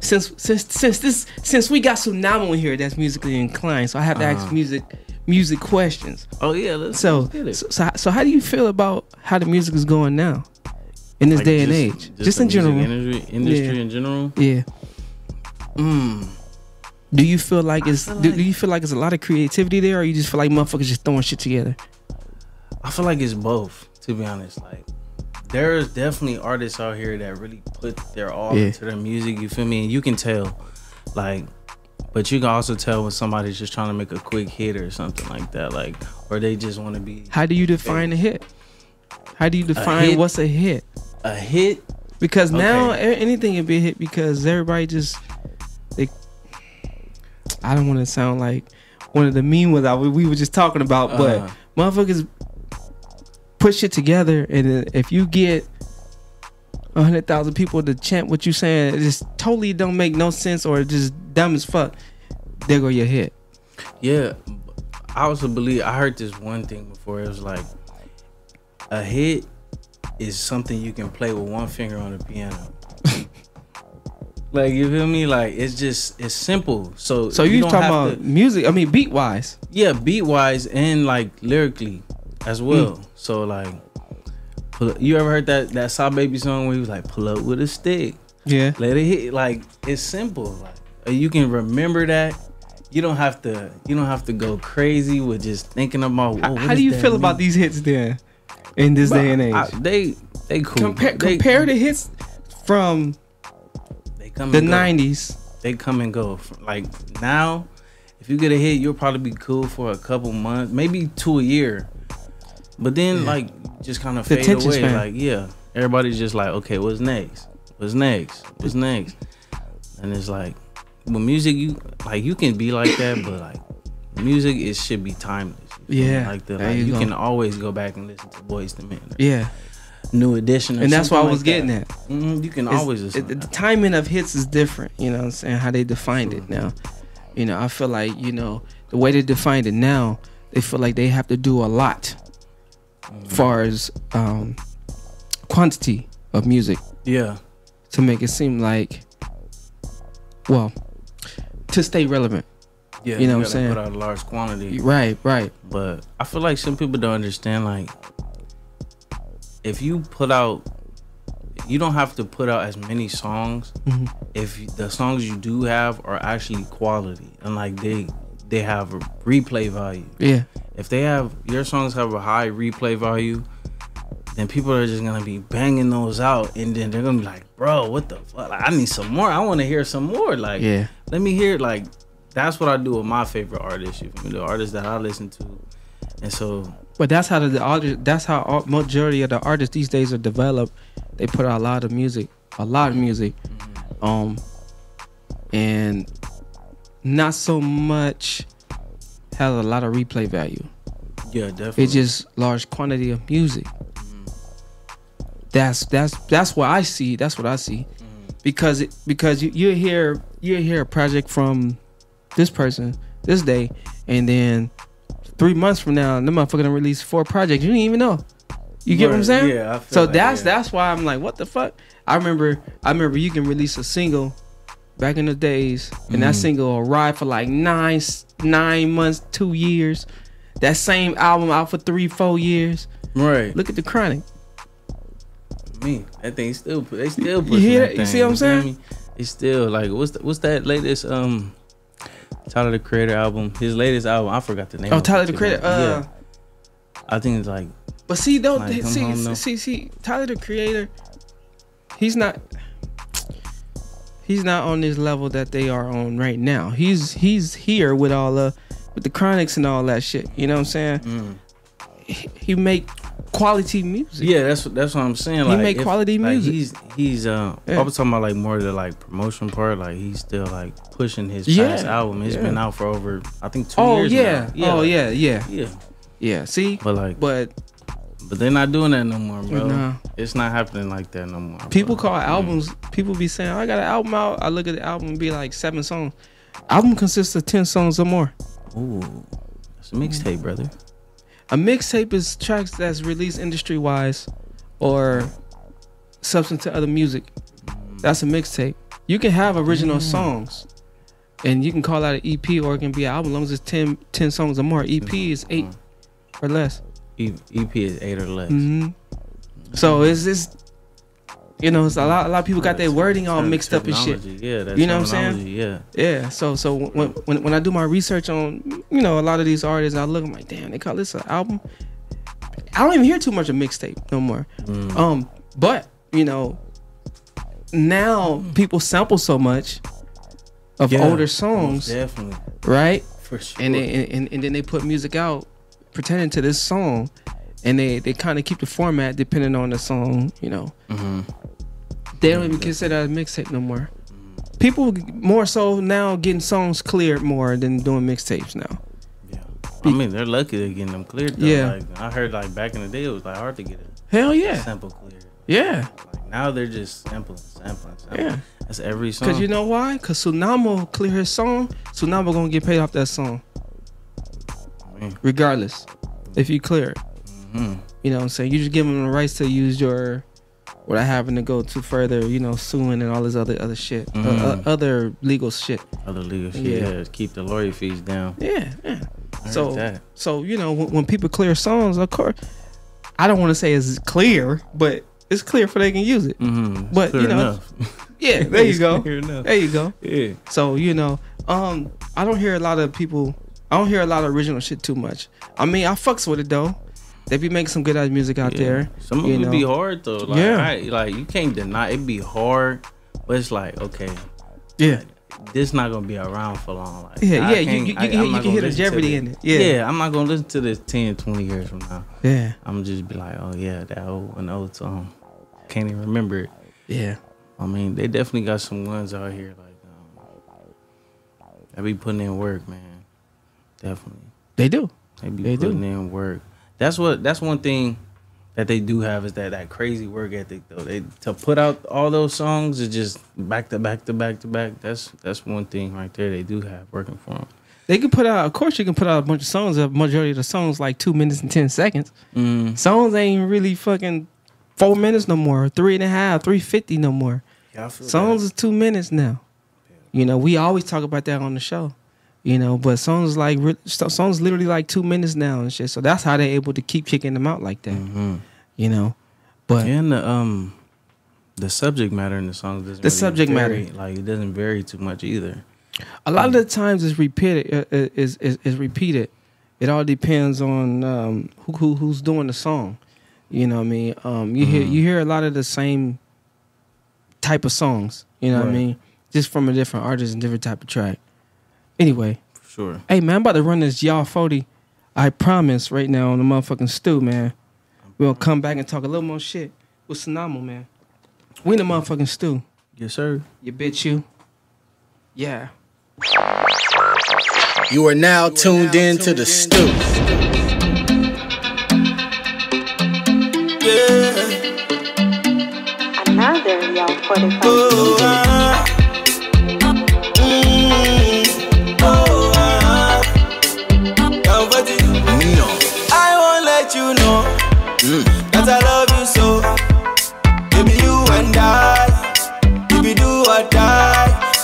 Since since since this since we got Tsunamo in here that's musically inclined, so I have to ask Uh-huh. music music questions. Oh yeah, let's, So let's so so, so how do you feel about how the music is going now? in this Like, day and age, just just, in general, industry- industry Yeah. in general? Yeah. Mm. Do you feel like it's do, do you feel like it's a lot of creativity there, or you just feel like motherfuckers just throwing shit together? I feel like it's both, to be honest. Like there's definitely artists out here that really put their all Yeah. into their music, you feel me? And you can tell. Like but you can also tell when somebody's just trying to make a quick hit or something like that. Like or they just want to be How do you define a hit? How do you define hit? what's a hit? a hit. Because now Okay. anything can be a hit because everybody just they. I don't want to sound like one of the mean ones I we we were just talking about, but Uh-huh. motherfuckers put shit together, and if you get a hundred thousand people to chant what you're saying, it just totally don't make no sense or just dumb as fuck. There go your hit. Yeah, I also believe I heard this one thing before. It was like a hit is something you can play with one finger on the piano. like you feel me? Like it's just it's simple. So So you, don't talking about to- music? I mean, beat wise. yeah, beat wise and like lyrically as hmm. well. So like, you ever heard that that Saw Baby song where he was like, "Pull up with a stick, Yeah. let it hit." Like it's simple. Like you can remember that. You don't have to. You don't have to go crazy with just thinking about. Whoa, oh, what How do you feel mean? about these hits then? In this day and age, I- they they cool. compare They- compare the hits from they come the '90s. They come and go. Like now, if you get a hit, you'll probably be cool for a couple months, maybe to a year. But then, like, just kind of The fade away. span. Like, yeah, everybody's just like, okay, what's next? What's next? What's next? And it's like, with music, you like you can be like that, but like, music it should be timeless. Yeah, like the like, you you, can always go back and listen to Boyz II Men. Yeah, New Edition, or and that's what I was like getting that. at. Mhm, you can It's- always it- the timing of hits is different. You know what I'm saying? How they defined it now. You know, I feel like you know the way they defined it now. They feel like they have to do a lot, far as um, quantity of music yeah. to make it seem like, well, to stay relevant. Yeah, You know what I'm saying? Put out a large quantity. Right, right. But I feel like some people don't understand. Like, if you put out, you don't have to put out as many songs. Mhm. If the songs you do have are actually quality and like they they have a replay value. Yeah. If they have your songs have a high replay value, then people are just gonna be banging those out, and then they're gonna be like, "Bro, what the fuck? Like, I need some more. I want to hear some more. Like, Yeah. let me hear like that's what I do with my favorite artists. You me? The artists that I listen to, and so But that's how the, artist, that's how all, majority of the artists these days are developed. They put out a lot of music, a lot of music, um, and not so much has a lot of replay value. yeah, definitely. It's just large quantity of music. That's that's that's what I see. That's what I see. Mm-hmm. Because it, because you you hear you hear a project from this person this day, and then three months from now, the motherfucker done release four projects. You didn't even know. You get what I'm saying? yeah, I feel so like, that's yeah. that's why I'm like, what the fuck? I remember I remember you can release a single back in the days, and that Mhm. single arrived for like nine nine months, two years. That same album out for three, four years. right. Look at the Chronic. me. That thing still they still You pushing hear that it? You see what I'm saying? me? It's still like what's the, what's that latest um Tyler the Creator album? His latest album, I forgot the name. Oh, Tyler the. Creator. Uh, yeah. I think it's like But see, though, Like, come see, see, see, Tyler the Creator, he's not, he's not on this level that they are on right now. He's he's here with all the with the Chronics and all that shit. You know what I'm saying? mm. He, he make quality music. Yeah, that's that's what I'm saying. He Like make quality like, music. he's he's uh Yeah. I was talking about like more of the like promotion part. Like he's still like pushing his Yeah, past album. It's yeah. been out for over I think two Oh years. Oh yeah. now. Oh yeah. Yeah. Yeah. Yeah. See, But like but but they're not doing that no more, bro. Nah. It's not happening like that no more. people bro. call albums. People be saying, "I got an album out." I look at the album and be like seven songs. Album consists of ten songs or more. Ooh, it's a mixtape, brother. A mixtape is tracks that's released industry wise or substance to other music. That's a mixtape. You can have original mm. songs and you can call that an EP or it can be an album as long as it's 10, 10 songs or more. EP is eight mm. or less. E- EP is eight or less. hmm So it's this You know, it's a lot. A lot of people got their wording all mixed up and shit. yeah, you know what I'm saying? yeah. yeah. So, so when, when when I do my research on, you know, a lot of these artists, I look, I'm like, damn, they call this an album. I don't even hear too much of mixtape no more. Mm. Um, but you know, now people sample so much of Yeah, older songs, definitely. right? For sure. And, they, and and then they put music out pretending to this song, and they they kind of keep the format depending on the song. You know, Mm-hmm. they don't even consider that a mixtape no more. People more so now getting songs cleared more than doing mixtapes now. Yeah, I mean, they're lucky they're getting them cleared. Though. Yeah. Like, I heard like back in the day, it was like hard to get it. Hell yeah. Sample cleared. Yeah. Like now they're just sampling, sampling, sampling. Yeah. That's every song. Cause you know why? Cause Tsunamo clear his song. Tsunamo gonna get paid off that song, regardless. If you clear it, Mhm. you know what I'm saying. You just give them the rights to use your, without having to go too further. You know, suing and all this other other shit, uh, uh, Mhm. other legal shit. Other legal shit. Yeah. Yeah. keep the lawyer fees down. Yeah, yeah. So, that. so you know, when, when people clear songs, of course, I don't want to say it's clear, but it's clear for they can use it. Mhm. But you know, enough. yeah, there you go. There you go. Yeah. So you know, um, I don't hear a lot of people. I don't hear a lot of original shit too much. I mean, I fucks with it though. They be making some good ass music out Yeah. there. Some of it know. be hard though. Like, Yeah. I, like you can't deny it. Be hard, but it's like okay. Yeah. This not gonna be around for long. Like, Yeah, I yeah, you- you- you I- can- you can hear the jeopardy in it. Yeah. yeah, I'm not gonna listen to this 10, 20 years from now. Yeah. I'm just be like, oh yeah, that old an old song. Can't even remember it. Yeah. I mean, they definitely got some ones out here like um, they be putting in work, man. Definitely. They do. They be They do. putting in work. That's what. That's one thing that they do have is that that crazy work ethic though. They to put out all those songs is just back to back to back to back. That's that's one thing right there. They do have working for them. They can put out, of course, you can put out a bunch of songs. A majority of the songs like two minutes and ten seconds. Mm. Songs ain't really fucking four minutes no more, three and a half, three fifty no more. Yeah, songs is two minutes now. You know, we always talk about that on the show. You know, but songs like songs literally like two minutes now and shit. So that's how they're able to keep kicking them out like that. Mm-hmm. You know, but and the um the subject matter in the songs doesn't The really subject vary. matter. like it doesn't vary too much either. a lot of the times it's repeated uh, uh, is, is is repeated it all depends on um who, who who's doing the song you know what i mean um you hear Mhm. you hear a lot of the same type of songs you know what i mean just from a different artist and different type of track anyway Sure. hey man i'm about to run this y'all 40 i promise right now on the motherfucking Stu man we'll come back and talk a little more shit with Tsunamo, man we in the motherfucking Stu Yes, sir. you bitch you yeah You are now tuned in to the Stu. Yeah. Another Y'all 45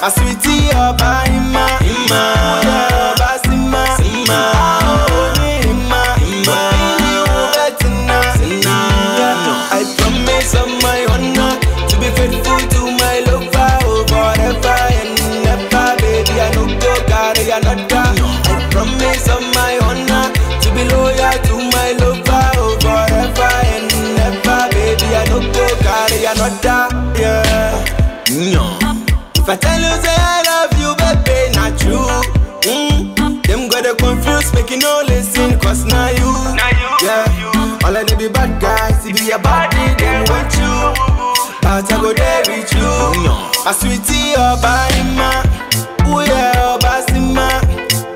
my sweetie, your ima, ima, ima, oh, ima, ima, you better not, yeah. I promise on my honor to be faithful to my lover, oh, forever and ever, baby. I no If I tell you say I love you, baby, not true. Mm. Them got to confuse, make you no listen, cause now you, yeah. All of them be bad guys, if be a body, them want you. But I go there with you. A sweetie, or ma. Ooh, yeah, or basima.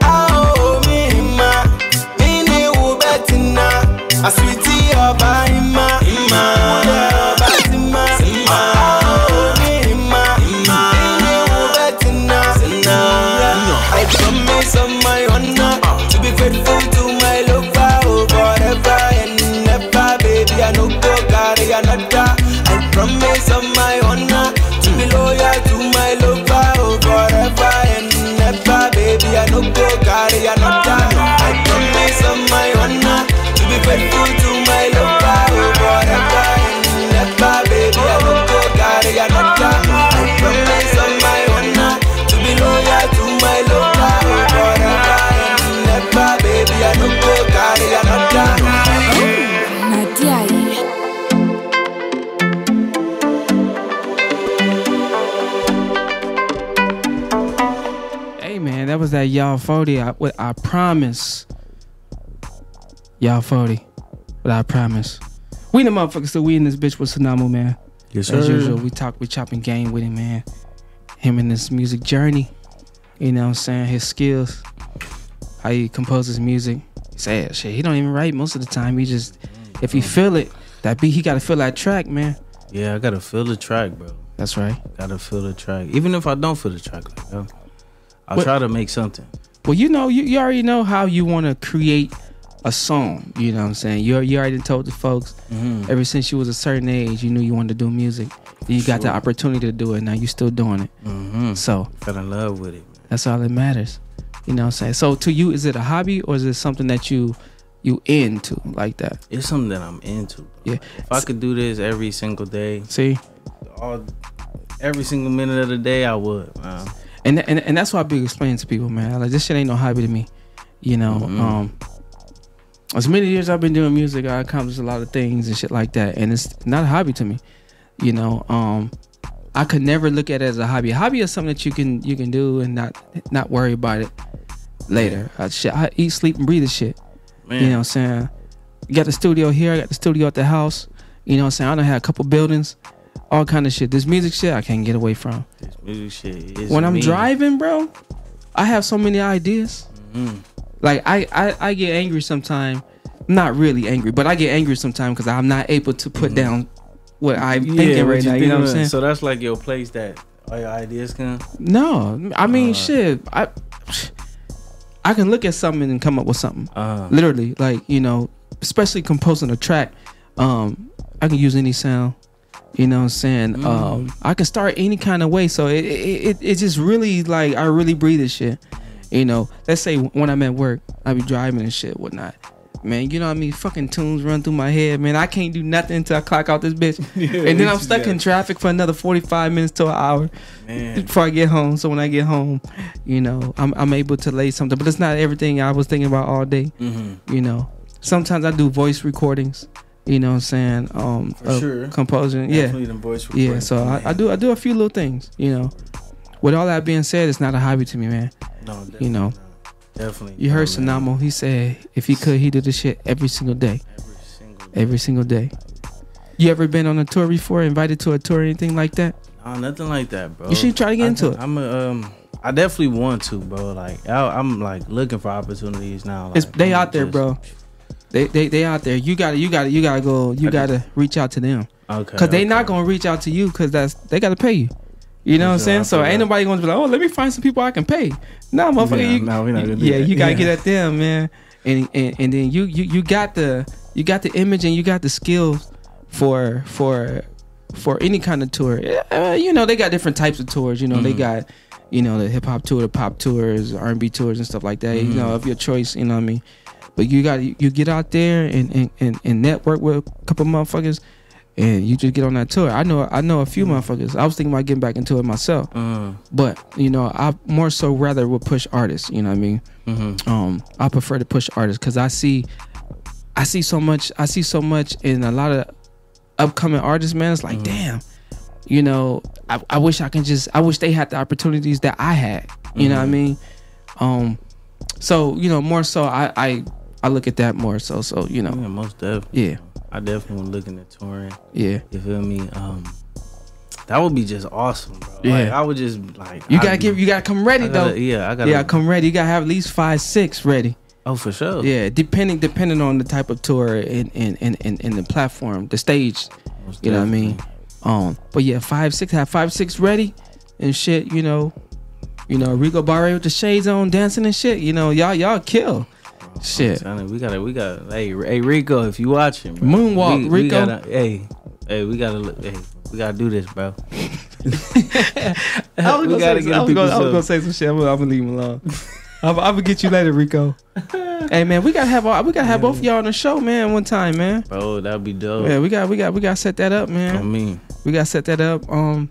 Ah, oh, me, was that y'all 40. I, with I promise. Y'all 40. But I promise. We the motherfuckers, so we in this bitch with Tsunamo, man. Yes, As sir. usual, we talk, we chopping game with him, man. Him and his music journey. You know what I'm saying? His skills. How he composes music. Sad shit. He don't even write most of the time. He just if he feel it, that beat, he gotta feel that track, man. Yeah, I gotta feel the track, bro. That's right. Gotta feel the track. Even if I don't feel the track, like, yo, I'll try to make something. Well, you know, you, you already know how you want to create a song. You know what I'm saying? You you already told the folks Mhm. ever since you was a certain age, you knew you wanted to do music. You got the opportunity to do it. Now you're still doing it. Mm-hmm. So Fell in love with it. that's all that matters. You know what I'm saying? So to you, is it a hobby or is it something that you you into like that? It's something that I'm into. Yeah. If I could do this every single day, See, all every single minute of the day, I would. Man. And and, and that's why I be explaining to people, man. Like this shit ain't no hobby to me. You know, Mhm. um, as many years I've been doing music, I accomplished a lot of things and shit like that, and it's not a hobby to me. You know, um, I could never look at it as a hobby. A hobby is something that you can you can do and not not worry about it later. I, shit, I eat, sleep, and breathe this shit. Man. You know what I'm saying? You got the studio here, I got the studio at the house. You know what I'm saying? I don't have a couple buildings, all kind of shit. This music shit I can't get away from. This music shit is when I'm driving, bro, I have so many ideas. Mhm. Like I, I, I get angry sometimes. Not really angry, but I get angry sometimes because I'm not able to put down what I'm Yeah, thinking right now. You know what I'm saying? So that's like your place that all your ideas come. no, I mean Uh. shit. I, I can look at something and come up with something. Uh, Literally, like you know, especially composing a track. Um, I can use any sound. You know what I'm saying? Mm. Um, I can start any kind of way. So it, it it it just really like I really breathe this shit. You know, let's say when I'm at work, I be driving and shit, whatnot. Man, you know what I mean? Fucking tunes run through my head, man. I can't do nothing until I clock out this bitch. Yeah, and then I'm stuck in traffic for another 45 minutes to an hour Man. before I get home. So when I get home, you know, I'm, I'm able to lay something. But it's not everything I was thinking about all day. Mhm. You know, sometimes I do voice recordings. You know what I'm saying? Um, For sure. Composing. Definitely yeah. voice Yeah. So I, I do I do a few little things. You know. With all that being said, it's not a hobby to me, man. No, You definitely know. Definitely. You heard. Tsunamo. He said if he could, he do this shit every single day. Every single. Every single day. You ever been on a tour before? Invited to a tour or anything like that? Nah, nothing like that, bro. You should try to get I into it. I'm a, um, I definitely want to, bro. Like I, I'm like looking for opportunities now. It's like, they I'm out there, just- bro. They they they out there. You gotta you gotta you gotta go. You gotta reach out to them. Okay. Cause they okay. not gonna reach out to you because that's they gotta pay you. You know what I'm saying? So ain't nobody gonna be like, oh, let me find some people I can pay. Nah, motherfucker. Yeah, you, nah, we not gonna do yeah, that. you gotta Yeah. get at them, man. And, and and then you you you got the you got the image and you got the skills for for for any kind of tour. Uh, you know, they got different types of tours. You know, they Mhm. got you know the hip hop tour, the pop tours, R and B tours, and stuff like that. You Mhm. know, of your choice. You know what I mean? But you got you get out there and and, and, and network with a couple motherfuckers, and you just get on that tour. I know I know a few motherfuckers. I was thinking about getting back into it myself, Uh, but you know I more so rather would push artists. You know what I mean? mhm. um I prefer to push artists because I see I see so much I see so much in a lot of upcoming artists, man. It's like, damn, you know, I, I wish I can just I wish they had the opportunities that I had. You know what I Mhm. mean? Um so, you know, more so I I, I look at that more so so, you know. Yeah, most definitely. Yeah. I definitely was looking at touring. Yeah. You feel me? Um, that would be just awesome, bro. Like, Yeah. I would just like. You gotta be- give you gotta come ready gotta- though. yeah, I gotta- Yeah, come ready. You gotta have at least five, six ready. Oh, for sure. Yeah, depending depending on the type of tour and and, and, and, and the platform, the stage. Most you know what I mean? Um, but yeah, five six have five six ready and shit. You know, you know Rico Barre with the shades on, dancing and shit. You know, y'all y'all kill. Shit. Telling we gotta, we gotta. Hey, hey, Rico, if you watching, bro, Moonwalk, we, we Rico. gotta, hey, hey, we gotta, hey, we gotta do this, bro. I was gonna, say, I was gonna, I was some. gonna say some shit. I'm gonna, I'm gonna leave him alone. I'm, I'm gonna get you later, Rico. hey man, we gotta have all, we gotta have both of y'all on the show, man, one time, man. Bro, that'd be dope. Yeah, we got we got we got to set that up, man. I mean, we got to set that up. Um,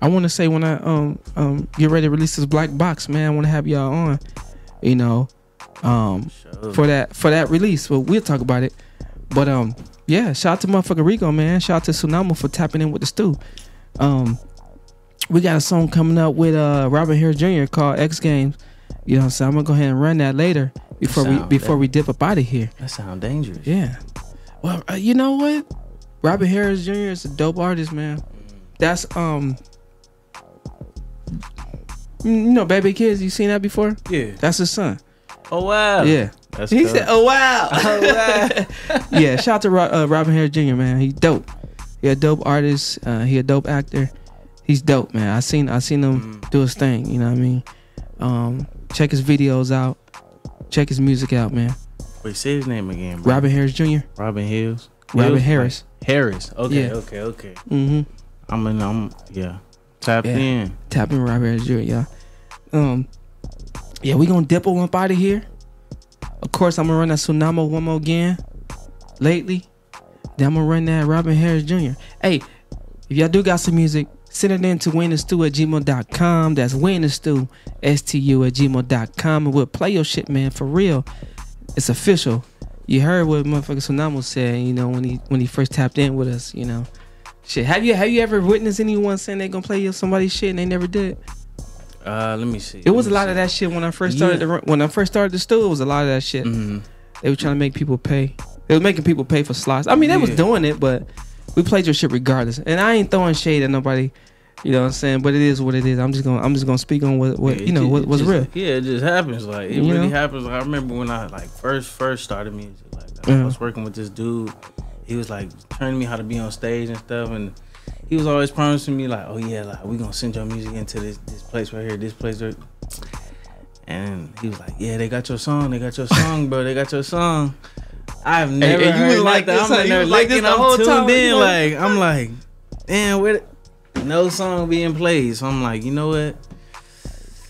I want to say when I um um get ready to release this black box, man, I want to have y'all on. You know, um for that for that release. Well, we'll talk about it. But um, yeah, shout out to motherfucker Rico, man. Shout out to Tsunamo for tapping in with the Stu. Um, we got a song coming up with uh Robin Harris Jr. called X Games. You know, what I'm saying I'm gonna go ahead and run that later before we before we dip up out of here. That sound dangerous. Yeah. Well, uh, you know what? Robin Harris Jr. is a dope artist, man. That's um. You know, Bebe's Kids. You seen that before? Yeah. That's his son. Oh wow. Yeah. That's he tough. said, "Oh wow." Oh, wow. yeah. Shout out to uh, Robin Harris Jr. Man, he's dope. He a dope artist. Uh, he a dope actor. He's dope, man. I seen I seen him Mm. do his thing. You know what I mean? Um, check his videos out. Check his music out, man. Wait, say his name again. Bro. Robin Harris Jr. Robin Hills. Robin Hills? Harris. Harris. Okay. Yeah. Okay. Okay. Mm-hmm. I'm in. I'm yeah. Tapped Yeah. in. Tap in Robert Harris Jr. Yeah. Um. Yeah, we gonna dip up out of here. Of course, I'm gonna run that Tsunamo one more again. Lately, then I'm gonna run that Robin Harris Jr. Hey, if y'all do got some music, send it in to winthestew at gmail.com. That's winthestew, S-T-U at gmail.com. And we'll play your shit, man, for real. It's official. You heard what motherfucker Tsunamo said, you know, when he when he first tapped in with us, you know. Shit, have you have you ever witnessed anyone saying they gonna play you somebody's shit and they never did? Uh, let me see. It was a lot of that shit when I first started. Yeah. The, when I first started the stool, it was a lot of that shit. Mm-hmm. They were trying to make people pay. They was making people pay for slots. I mean, they was doing it, but we played your shit regardless. And I ain't throwing shade at nobody. You know what I'm saying? But it is what it is. I'm just gonna I'm just gonna speak on what, what Yeah, you know what ju- was just- real. Yeah, it just happens. Like it You really know? happens. Like, I remember when I like first first started music. Like I Uh-huh. was working with this dude. He was like turning me how to be on stage and stuff, and he was always promising me like, "Oh yeah, like we gonna send your music into this this place right here, this place." Right. And he was like, "Yeah, they got your song. They got your song, bro. They got your song." I've never and you heard like that. I'm huh? in You there was like this the I'm whole tuned time, in. Like I'm like, damn, where? the- No song being played. So I'm like, you know what?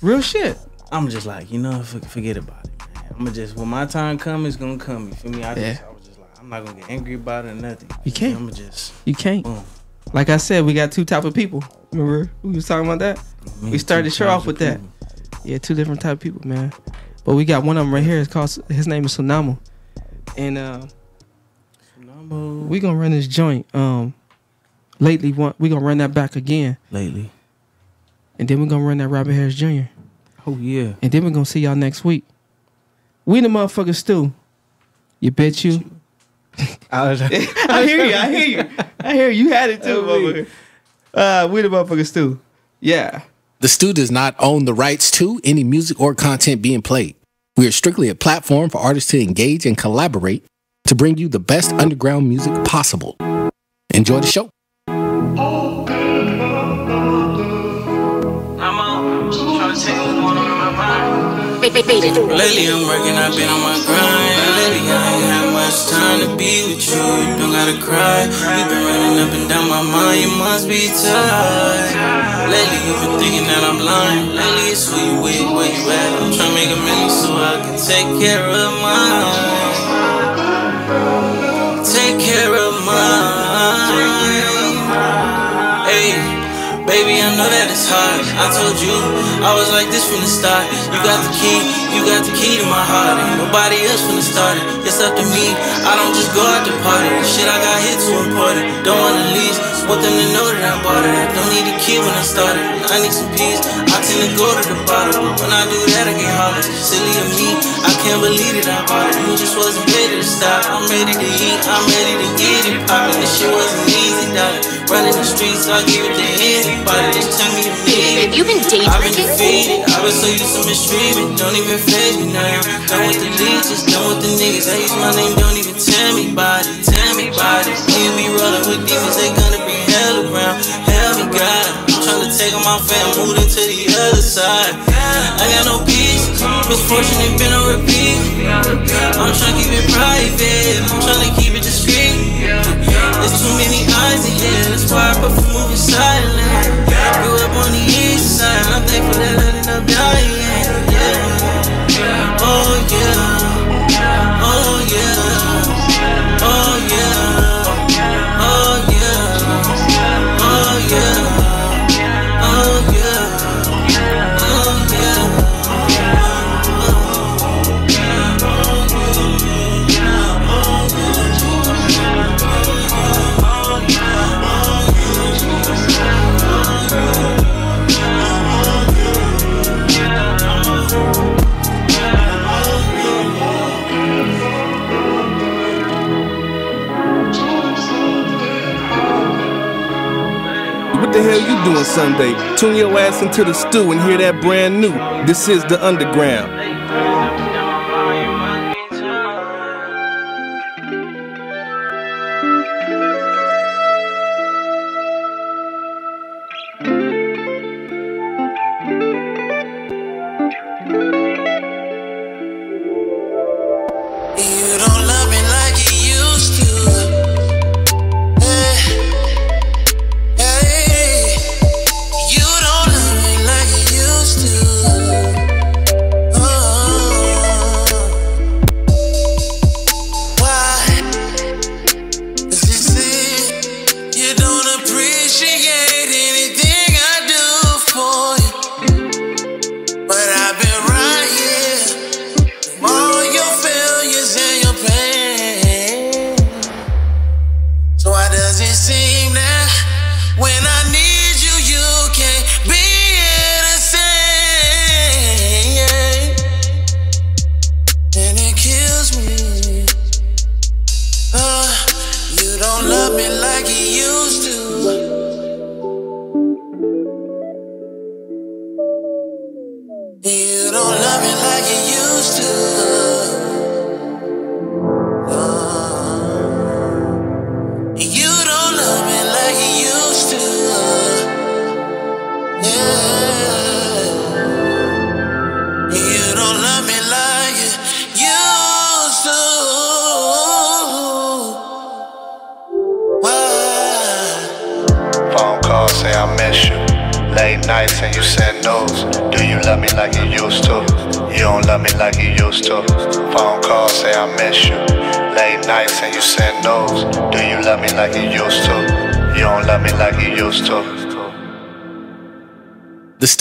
Real shit. I'm just like, you know, forget about it, man. I'm gonna just when my time come, it's gonna come. You feel me? I just, Yeah. I was just like, I'm not gonna get angry about it or nothing. You can't. I'm gonna just You can't. boom. Like I said, we got two type of people. Remember we was talking about that? Me we started the show off with that. Yeah, two different type of people, man. But we got one of them right here. It's called his name is Tsunamo, and uh, we gonna run this joint. Um, lately, one we gonna run that back again, Lately. and then we gonna run that Robert Harris Jr. Oh yeah. And then we gonna see y'all next week. We the motherfuckers Stu. You bet you. I, I hear you. I hear you. I hear you. You had it too, motherfucker. Uh, we the motherfuckers too. Yeah. The Stu does not own the rights to any music or content being played. We are strictly a platform for artists to engage and collaborate to bring you the best underground music possible. Enjoy the show. I'm out, trying to take what's going on in my mind. Lately I'm working, I've been on my grind. Time to be with you. You don't gotta cry. You've been running up and down my mind. You must be tired. Lately you've been thinking that I'm lying. Lately it's who you with, where you at. I'm trying to make a million so I can take care of mine. Take care of mine. Hey. Baby, I know that it's hard. I told you I was like this from the start. You got the key, you got the key to my heart. Ain't nobody else the start. It's up to me. I don't just go out the party. Shit, I got hit too important. Don't wanna leave. Want them to know that I bought it. I don't need a key when I started. I need some peace. I tend to go to the bottom. When I do that, I get hollered. Silly of me. I can't believe that I bought it. You just wasn't ready to stop. I'm ready to eat. I'm ready to get it poppin'. This shit wasn't easy, darling. Running the streets, I give it to anybody. Just tell me you need it. Have you been day I've been defeated. I've been so used to mistreatment. Don't even phase me now. Done with the leeches, done with the niggas. Use my name, don't even tell me about it. Tell me about it. You be rolling with demons, they gonna bring hell around. Hell me, God. I'm trying to take on my fam, move to the other side. I got no peace. Misfortune ain't been on repeat. I'm trying to keep it private. I'm trying to keep it discreet. There's too many eyes in here. That's why I prefer moving silent. Grew up on the east side. I'm thankful that I ended up dying. Oh yeah. Doing Sunday? Tune your ass into the Stu and hear that brand new. This is the underground.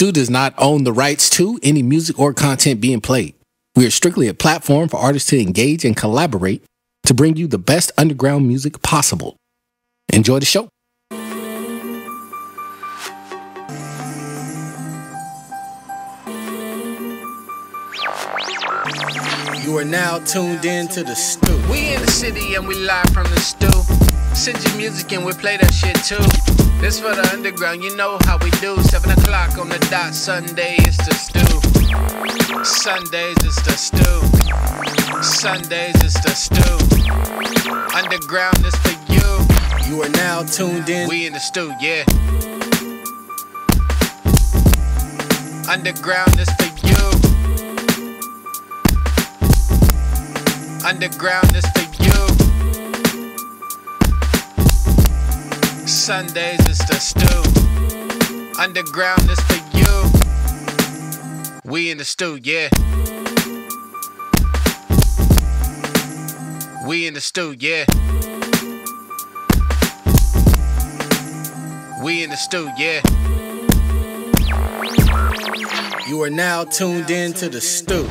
The Stu does not own the rights to any music or content being played. We are strictly a platform for artists to engage and collaborate to bring you the best underground music possible. Enjoy the show. You are now tuned in to the Stu. We in the city and we live from the Stu. Send your music and we play that shit too. This for the underground, you know how we do. Seven o'clock on the dot, Sunday is the Stu. Sundays is the Stu. Sundays is the Stu. Underground is for you. You are now tuned in. We in the Stu, yeah. Underground is for you. Underground is for you. Sundays is the Stu. Underground is for you. We in the Stu, yeah. We in the Stu, yeah. We in the Stu, yeah. You are now tuned in to the Stu.